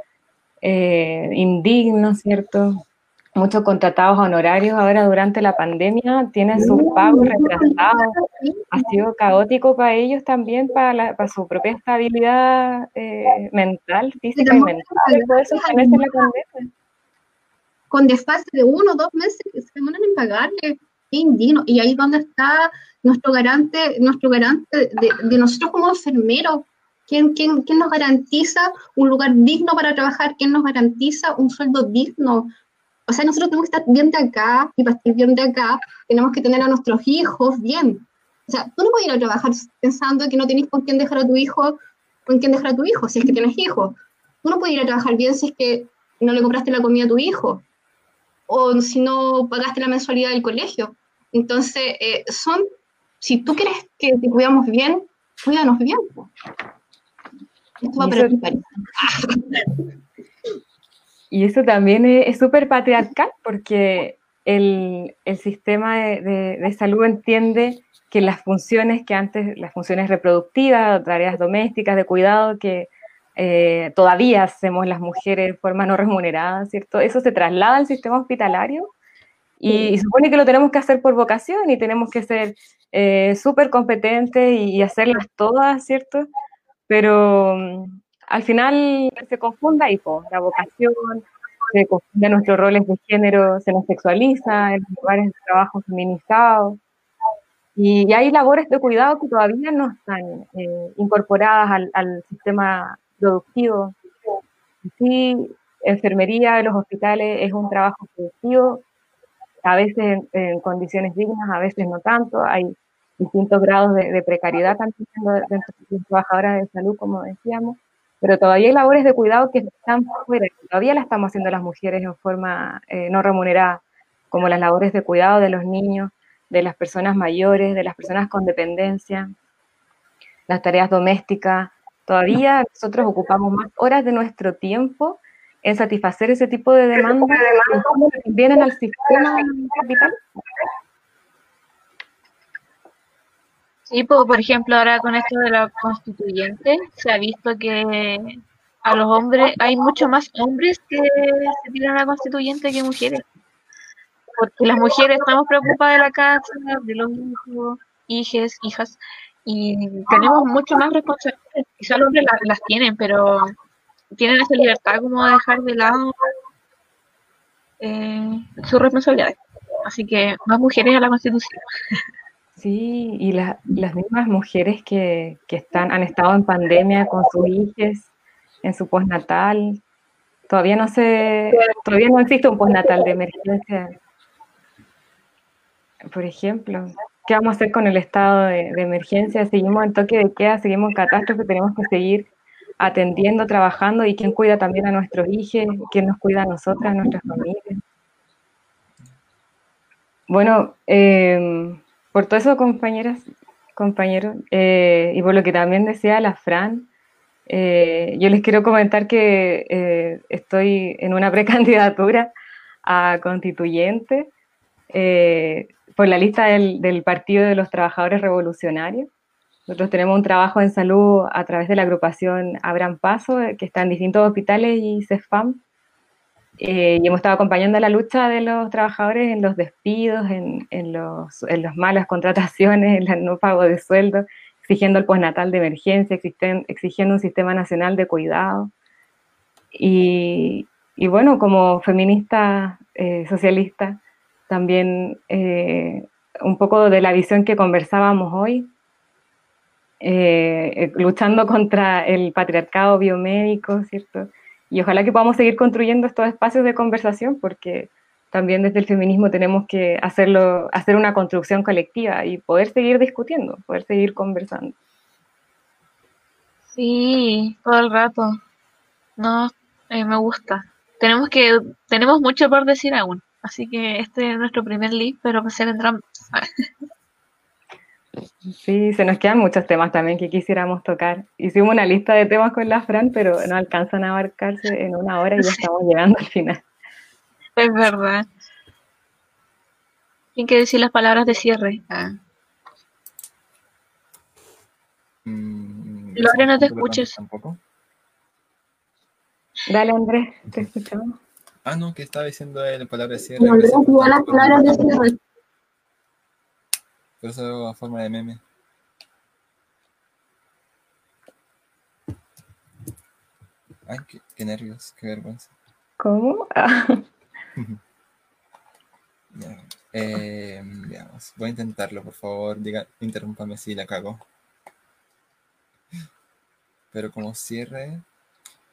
indignos, ¿cierto? Muchos contratados honorarios ahora durante la pandemia tienen sus pagos retrasados. Ha sido caótico para ellos también, para, para su propia estabilidad eh, mental, física y mental. Por eso se en la pandemia. Con desfase de uno o dos meses se demoran en pagarle. indigno. Y ahí donde está nuestro garante, nuestro garante de, de nosotros como enfermeros. ¿Quién, quién, ¿Quién nos garantiza un lugar digno para trabajar? ¿Quién nos garantiza un sueldo digno? O sea, nosotros tenemos que estar bien de acá y para estar bien de acá tenemos que tener a nuestros hijos bien. O sea, tú no puedes ir a trabajar pensando que no tenés con quién dejar a tu hijo, con quién dejar a tu hijo, si es que tienes hijos. Tú no puedes ir a trabajar bien si es que no le compraste la comida a tu hijo o si no pagaste la mensualidad del colegio. Entonces, eh, son, si tú quieres que te cuidamos bien, cuídanos bien. Esto va para ti, <laughs> Y eso también es súper patriarcal porque el, el sistema de, de, salud entiende que las funciones que antes, las funciones reproductivas, tareas domésticas, de cuidado, que eh, todavía hacemos las mujeres de forma no remunerada, ¿cierto? Eso se traslada al sistema hospitalario Y, supone que lo tenemos que hacer por vocación y tenemos que ser eh, súper competentes y, hacerlas todas, ¿cierto? Pero al final se confunda ahí, la vocación, se confunde nuestros roles de género, se nos sexualiza en los lugares de trabajo feminizados. Y, hay labores de cuidado que todavía no están eh, incorporadas al, sistema productivo. Sí, enfermería de los hospitales es un trabajo productivo, a veces en, condiciones dignas, a veces no tanto. Hay distintos grados de, precariedad también dentro de las trabajadoras de salud, como decíamos, pero todavía hay labores de cuidado que están fuera, todavía las estamos haciendo las mujeres en forma eh, no remunerada, como las labores de cuidado de los niños, de las personas mayores, de las personas con dependencia, las tareas domésticas. Todavía nosotros ocupamos más horas de nuestro tiempo en satisfacer ese tipo de demandas que vienen al sistema. Sí, pues, por ejemplo, ahora con esto de la constituyente, se ha visto que a los hombres, hay mucho más hombres que se tiran a la constituyente que mujeres. Porque las mujeres estamos preocupadas de la casa, de los hijos, hijas, hijas, y tenemos mucho más responsabilidades. Quizás los hombres las tienen, pero tienen esa libertad como de dejar de lado eh, sus responsabilidades. Así que más mujeres a la Constitución. <laughs> Sí, y las mismas mujeres que, están, han estado en pandemia con sus hijos en su postnatal, todavía no se, todavía no existe un postnatal de emergencia. Por ejemplo, ¿qué vamos a hacer con el estado de, de emergencia? Seguimos en toque de queda, seguimos en catástrofe, tenemos que seguir atendiendo, trabajando y quién cuida también a nuestros hijos, quién nos cuida a nosotras, a nuestras familias. Bueno, em, por todo eso, compañeras, compañeros, eh, y por lo que también decía la Fran, eh, yo les quiero comentar que eh, estoy en una <laughs> precandidatura a constituyente por la lista del Partido de los Trabajadores Revolucionarios. Nosotros tenemos un trabajo en salud a través de la agrupación Abran Paso, que está en distintos hospitales y CEFAM. Eh, y hemos estado acompañando la lucha de los trabajadores en los despidos, en, en, los, en las malas contrataciones, en el no pago de sueldo, exigiendo el postnatal de emergencia, exigiendo un sistema nacional de cuidado. Y, y bueno, como feminista eh, socialista, también eh, un poco de la visión que conversábamos hoy, eh, eh, luchando contra el patriarcado biomédico, ¿cierto? Y ojalá que podamos seguir construyendo estos espacios de conversación porque también desde el feminismo tenemos que hacerlo, hacer una construcción colectiva y poder seguir discutiendo, poder seguir conversando. Sí, todo el rato. No, eh, me gusta. Tenemos que, tenemos mucho por decir aún. Así que este es nuestro primer live, pero se vendrán. <laughs> Sí, se nos quedan muchos temas también que quisiéramos tocar. Hicimos una lista de temas con la Fran, pero no alcanzan a abarcarse en una hora y ya estamos llegando al final. Es verdad. Tienen que decir las palabras de cierre. Ah. Mm, Lore, no te escuches. Dale, Andrés, te escuchamos. Ah, no, que estaba diciendo la palabra de cierre. las palabras de cierre. Pero eso a forma de meme. Ay, qué, nervios, qué vergüenza. ¿Cómo? <laughs> <laughs> eh, veamos. Voy a intentarlo, por favor. Diga, interrúmpame si la cago. Pero como cierre,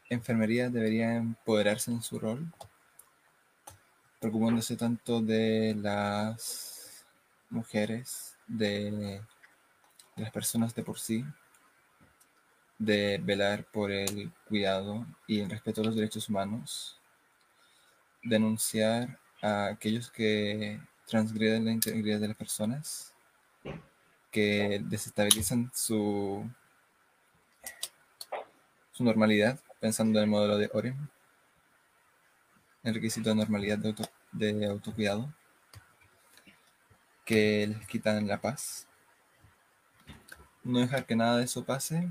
enfermería debería empoderarse en su rol, preocupándose tanto de las mujeres de, las personas de por sí, de velar por el cuidado y el respeto a los derechos humanos, denunciar a aquellos que transgreden la integridad de las personas, que desestabilizan su, su normalidad, pensando en el modelo de OREM, el requisito de normalidad de, de autocuidado que les quitan la paz. No dejar que nada de eso pase.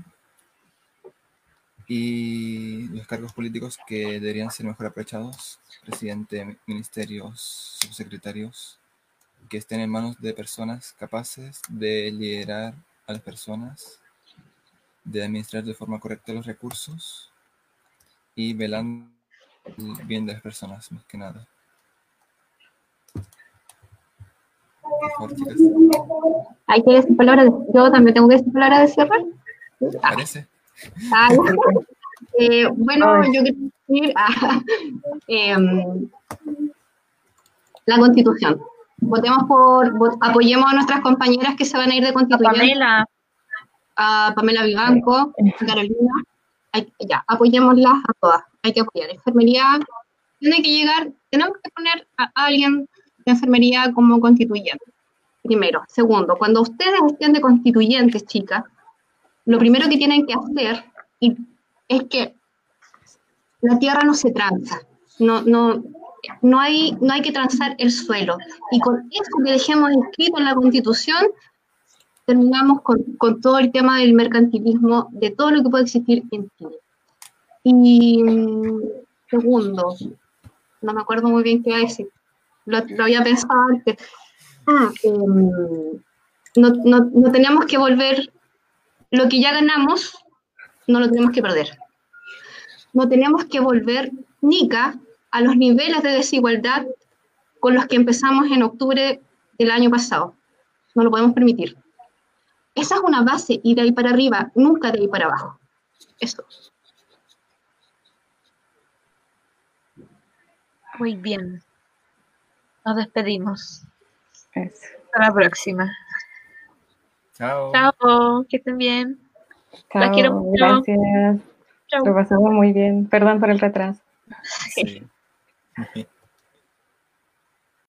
y los cargos políticos que deberían ser mejor aprovechados, presidente, ministerios, subsecretarios, que estén en manos de personas capaces de liderar a las personas, de administrar de forma correcta los recursos y velando el bien de las personas, más que nada. Por favor, chicas. Hay que decir palabras, de- yo también tengo que decir palabras de cierre. Ah, ¿Parece? ah, eh, bueno, yo quiero decir ah, em, la constitución. Votemos por, vot- apoyemos a nuestras compañeras que se van a ir de constituyente. Pamela, a Pamela Vivanco, a Carolina, hay- ya, apoyémoslas a todas, hay que apoyar. Enfermería, tiene que llegar, tenemos que poner a alguien de enfermería como constituyente, primero. Segundo, cuando ustedes estén de constituyentes, chicas, lo primero que tienen que hacer es que la tierra no se tranza, no, no, no, hay, no hay que transar el suelo. Y con eso que dejemos escrito en la constitución, terminamos con, con todo el tema del mercantilismo, de todo lo que puede existir en Chile. Y mm, segundo, no me acuerdo muy bien qué iba a decir, lo, había pensado antes. Ah, em, no, no, no tenemos que volver, lo que ya ganamos, no lo tenemos que perder. No tenemos que volver, Nica, a los niveles de desigualdad con los que empezamos en octubre del año pasado. No lo podemos permitir. Esa es una base y de ahí para arriba, nunca de ahí para abajo. Eso. muy bien. Nos despedimos. Eso. Hasta la próxima. Chao. Chao, que estén bien. Las quiero Chao, mucho. gracias. Chao. Lo pasamos muy bien. Perdón por el retraso. Sí. <laughs>